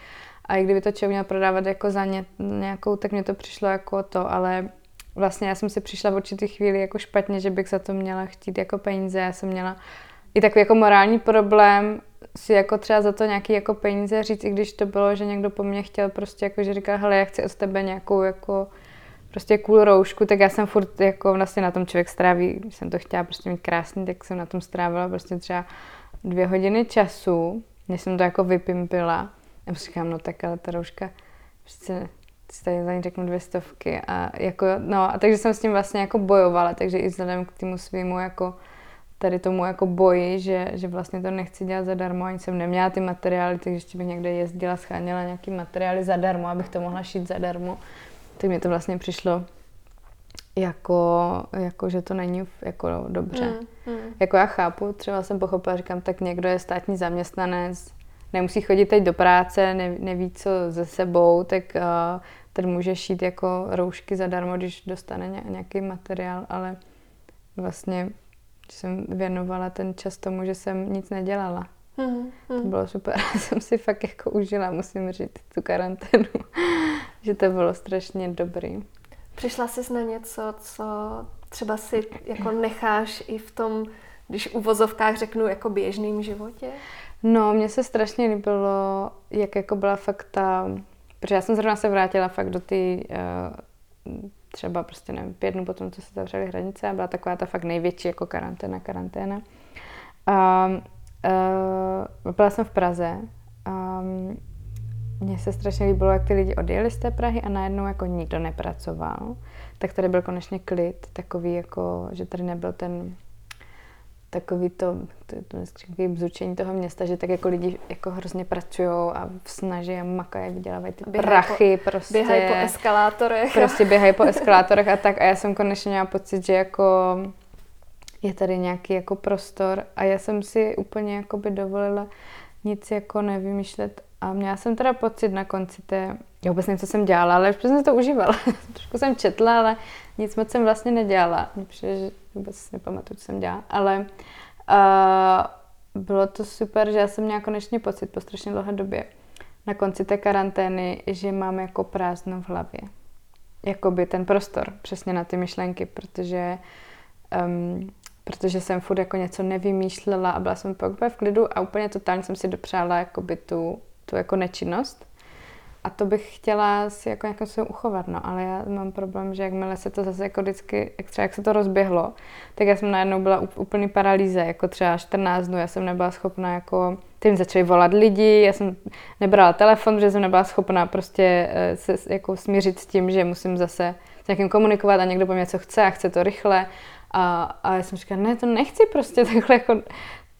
A i kdyby to člověk měl prodávat jako za ně, nějakou, tak mě to přišlo jako to, ale vlastně já jsem si přišla v určitý chvíli jako špatně, že bych za to měla chtít jako peníze. Já jsem měla i takový jako morální problém si jako třeba za to nějaký jako peníze říct, i když to bylo, že někdo po mně chtěl prostě jako, že říká, hele, já chci od tebe nějakou jako prostě cool roušku, tak já jsem furt jako vlastně na tom člověk stráví, když jsem to chtěla prostě mít krásný, tak jsem na tom strávila prostě třeba dvě hodiny času než jsem to jako vypimpila, já říkám, no tak ale ta rouška, prostě si tady za ní řeknu dvě stovky a jako, no a takže jsem s tím vlastně jako bojovala, takže i vzhledem k tomu svýmu jako tady tomu jako boji, že, že vlastně to nechci dělat zadarmo, ani jsem neměla ty materiály, takže ještě bych někde jezdila, scháněla nějaký materiály zadarmo, abych to mohla šít zadarmo. Tak mi to vlastně přišlo jako, jako že to není jako dobře. Mm, mm. Jako já chápu, třeba jsem pochopila, říkám, tak někdo je státní zaměstnanec, nemusí chodit teď do práce, ne, neví co ze sebou, tak uh, ten může šít jako roušky zadarmo, když dostane nějaký materiál, ale vlastně jsem věnovala ten čas tomu, že jsem nic nedělala. Mm, To bylo super. jsem si fakt jako užila, musím říct, tu karanténu. že to bylo strašně dobrý. Přišla jsi na něco, co třeba si jako necháš i v tom, když u vozovkách řeknu, jako běžným životě? No, mně se strašně líbilo, jak jako byla fakt ta... Protože já jsem zrovna se vrátila fakt do ty uh, třeba prostě nevím, pět dnů potom, co se zavřely hranice a byla taková ta fakt největší jako karanténa, karanténa. A uh, byla jsem v Praze a mně se strašně líbilo, jak ty lidi odjeli z té Prahy a najednou jako nikdo nepracoval. Tak tady byl konečně klid, takový jako, že tady nebyl ten takový to, to, to takový bzučení toho města, že tak jako lidi jako hrozně pracují a snaží a makají, vydělávají ty běhaj prachy po, prostě. Běhají po eskalátorech. Prostě běhají po eskalátorech a tak a já jsem konečně měla pocit, že jako je tady nějaký jako prostor a já jsem si úplně jako by dovolila nic jako nevymýšlet a měla jsem teda pocit na konci té, já vůbec nevím, co jsem dělala, ale už jsem to užívala. Trošku jsem četla, ale nic moc jsem vlastně nedělala. Mně přijde, že vůbec nepamatuju, co jsem dělala, ale uh, bylo to super, že já jsem měla konečně pocit po strašně dlouhé době na konci té karantény, že mám jako prázdno v hlavě. Jakoby ten prostor přesně na ty myšlenky, protože um, protože jsem furt jako něco nevymýšlela a byla jsem úplně v klidu a úplně totálně jsem si dopřála jakoby tu, tu jako nečinnost. A to bych chtěla si jako nějakým způsobem uchovat, no, ale já mám problém, že jakmile se to zase jako vždycky, jak třeba jak se to rozběhlo, tak já jsem najednou byla úplný paralýze, jako třeba 14 dnů, já jsem nebyla schopna jako, tím začali volat lidi, já jsem nebrala telefon, protože jsem nebyla schopna prostě eh, se jako smířit s tím, že musím zase s někým komunikovat a někdo po mě něco chce a chce to rychle. A, a já jsem říkala, ne, to nechci prostě takhle jako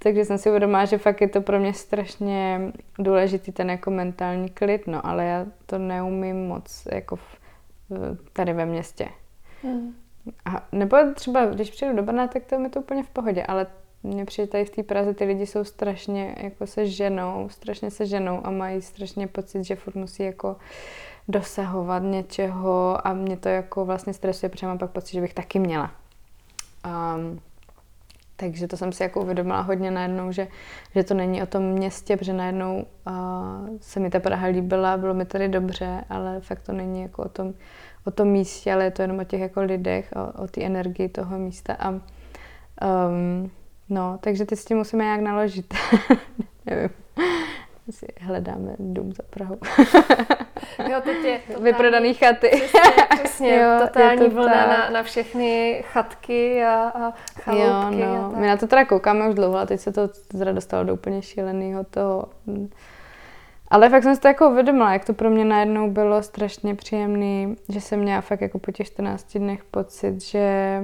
takže jsem si uvědomila, že fakt je to pro mě strašně důležitý ten jako mentální klid, no, ale já to neumím moc jako v, tady ve městě. Hmm. A, nebo třeba, když přijdu do Brna, tak to je to úplně v pohodě, ale mně přijde tady v té Praze, ty lidi jsou strašně jako se ženou, strašně se ženou a mají strašně pocit, že furt musí jako dosahovat něčeho a mě to jako vlastně stresuje, protože mám pak pocit, že bych taky měla. Um, takže to jsem si jako uvědomila hodně najednou, že, že to není o tom městě, protože najednou uh, se mi ta Praha líbila, bylo mi tady dobře, ale fakt to není jako o tom, o tom místě, ale je to jenom o těch jako lidech, o, o té energii toho místa. A, um, no, takže ty s tím musíme nějak naložit. Nevím si hledáme dům za Prahou. jo, teď je totální, Vyprodaný chaty. Přesně, přesně jo, totální to vlna na, na všechny chatky a, a chaloupky. Jo, no. A My na to teda koukáme už dlouho a teď se to zra dostalo do úplně šíleného toho. Ale fakt jsem si to jako uvědomila, jak to pro mě najednou bylo strašně příjemný, že jsem měla fakt jako po těch 14 dnech pocit, že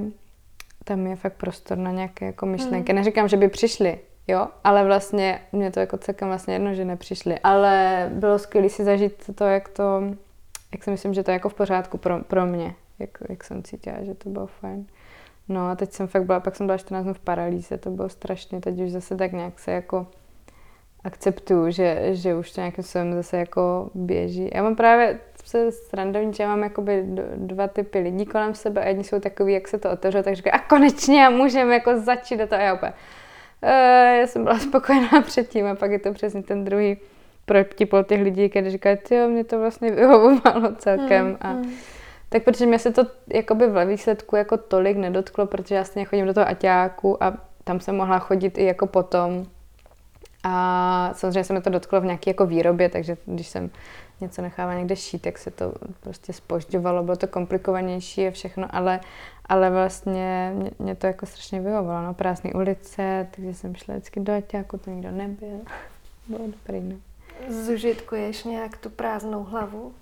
tam je fakt prostor na nějaké jako myšlenky. Hmm. Neříkám, že by přišli, Jo, ale vlastně mě to jako celkem vlastně jedno, že nepřišli. Ale bylo skvělé si zažít to, jak to, jak si myslím, že to je jako v pořádku pro, pro mě, jak, jak jsem cítila, že to bylo fajn. No a teď jsem fakt byla, pak jsem byla 14 dnů v paralýze, to bylo strašně, teď už zase tak nějak se jako akceptuju, že, že už to nějakým způsobem zase jako běží. Já mám právě se srandovní, že já mám jakoby dva typy lidí kolem sebe a jedni jsou takový, jak se to otevře, tak říkají, a konečně můžeme jako začít do toho. A já úplně, já jsem byla spokojená předtím a pak je to přesně ten druhý protipol těch lidí, kteří říkají, jo, mě to vlastně vyhovovalo celkem. Hmm, a, hmm. Tak protože mě se to jakoby v výsledku jako tolik nedotklo, protože já stejně chodím do toho aťáku a tam jsem mohla chodit i jako potom. A samozřejmě se mi to dotklo v nějaké jako výrobě, takže když jsem něco nechávala někde šít, tak se to prostě spožďovalo, bylo to komplikovanější a všechno, ale, ale vlastně mě, mě to jako strašně vyhovovalo, no, prázdné ulice, takže jsem šla vždycky do Aťáku, to nikdo nebyl. bylo dobrý, no. Zužitkuješ nějak tu prázdnou hlavu?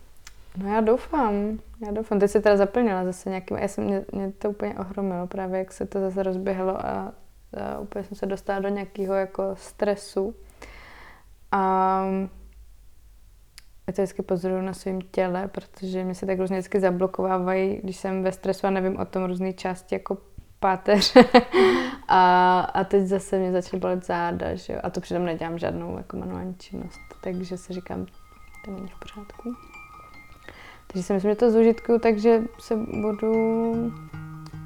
No já doufám, já doufám. Teď se teda zaplnila zase nějakým, já jsem, mě, mě to úplně ohromilo právě, jak se to zase rozběhlo a, a úplně jsem se dostala do nějakého jako stresu. A já to vždycky pozoruju na svém těle, protože mě se tak různě vždycky zablokovávají, když jsem ve stresu a nevím o tom různé části jako páteře. a, a teď zase mě začaly bolet záda, že jo? A to přitom nedělám žádnou jako manuální činnost. Takže si říkám, to není v pořádku. Takže si myslím, že to zužitkuju, takže se budu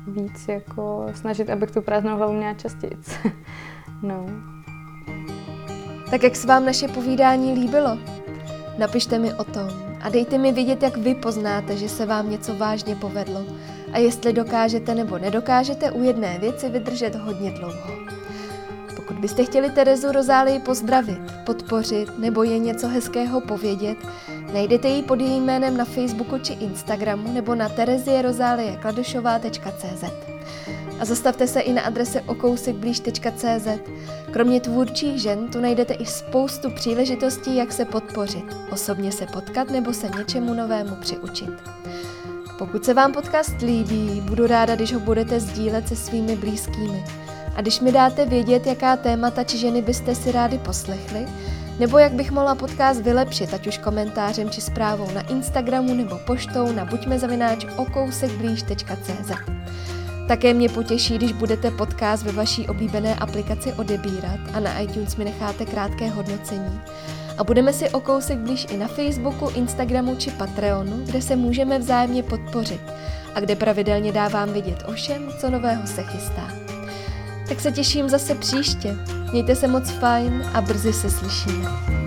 víc jako snažit, abych tu prázdnou hlavu měla častěji. no. Tak jak se vám naše povídání líbilo? Napište mi o tom a dejte mi vědět, jak vy poznáte, že se vám něco vážně povedlo a jestli dokážete nebo nedokážete u jedné věci vydržet hodně dlouho. Pokud byste chtěli Terezu Rozálii pozdravit, podpořit nebo je něco hezkého povědět, najdete ji pod jejím jménem na Facebooku či Instagramu nebo na terezierozáliekladošová.cz a zastavte se i na adrese okousekblíž.cz. Kromě tvůrčích žen tu najdete i spoustu příležitostí, jak se podpořit, osobně se potkat nebo se něčemu novému přiučit. Pokud se vám podcast líbí, budu ráda, když ho budete sdílet se svými blízkými. A když mi dáte vědět, jaká témata či ženy byste si rádi poslechli, nebo jak bych mohla podcast vylepšit, ať už komentářem či zprávou na Instagramu nebo poštou na buďmezavináč okousekblíž.cz. Také mě potěší, když budete podcast ve vaší oblíbené aplikaci odebírat a na iTunes mi necháte krátké hodnocení. A budeme si o kousek blíž i na Facebooku, Instagramu či Patreonu, kde se můžeme vzájemně podpořit a kde pravidelně dávám vidět o všem, co nového se chystá. Tak se těším zase příště. Mějte se moc fajn a brzy se slyšíme.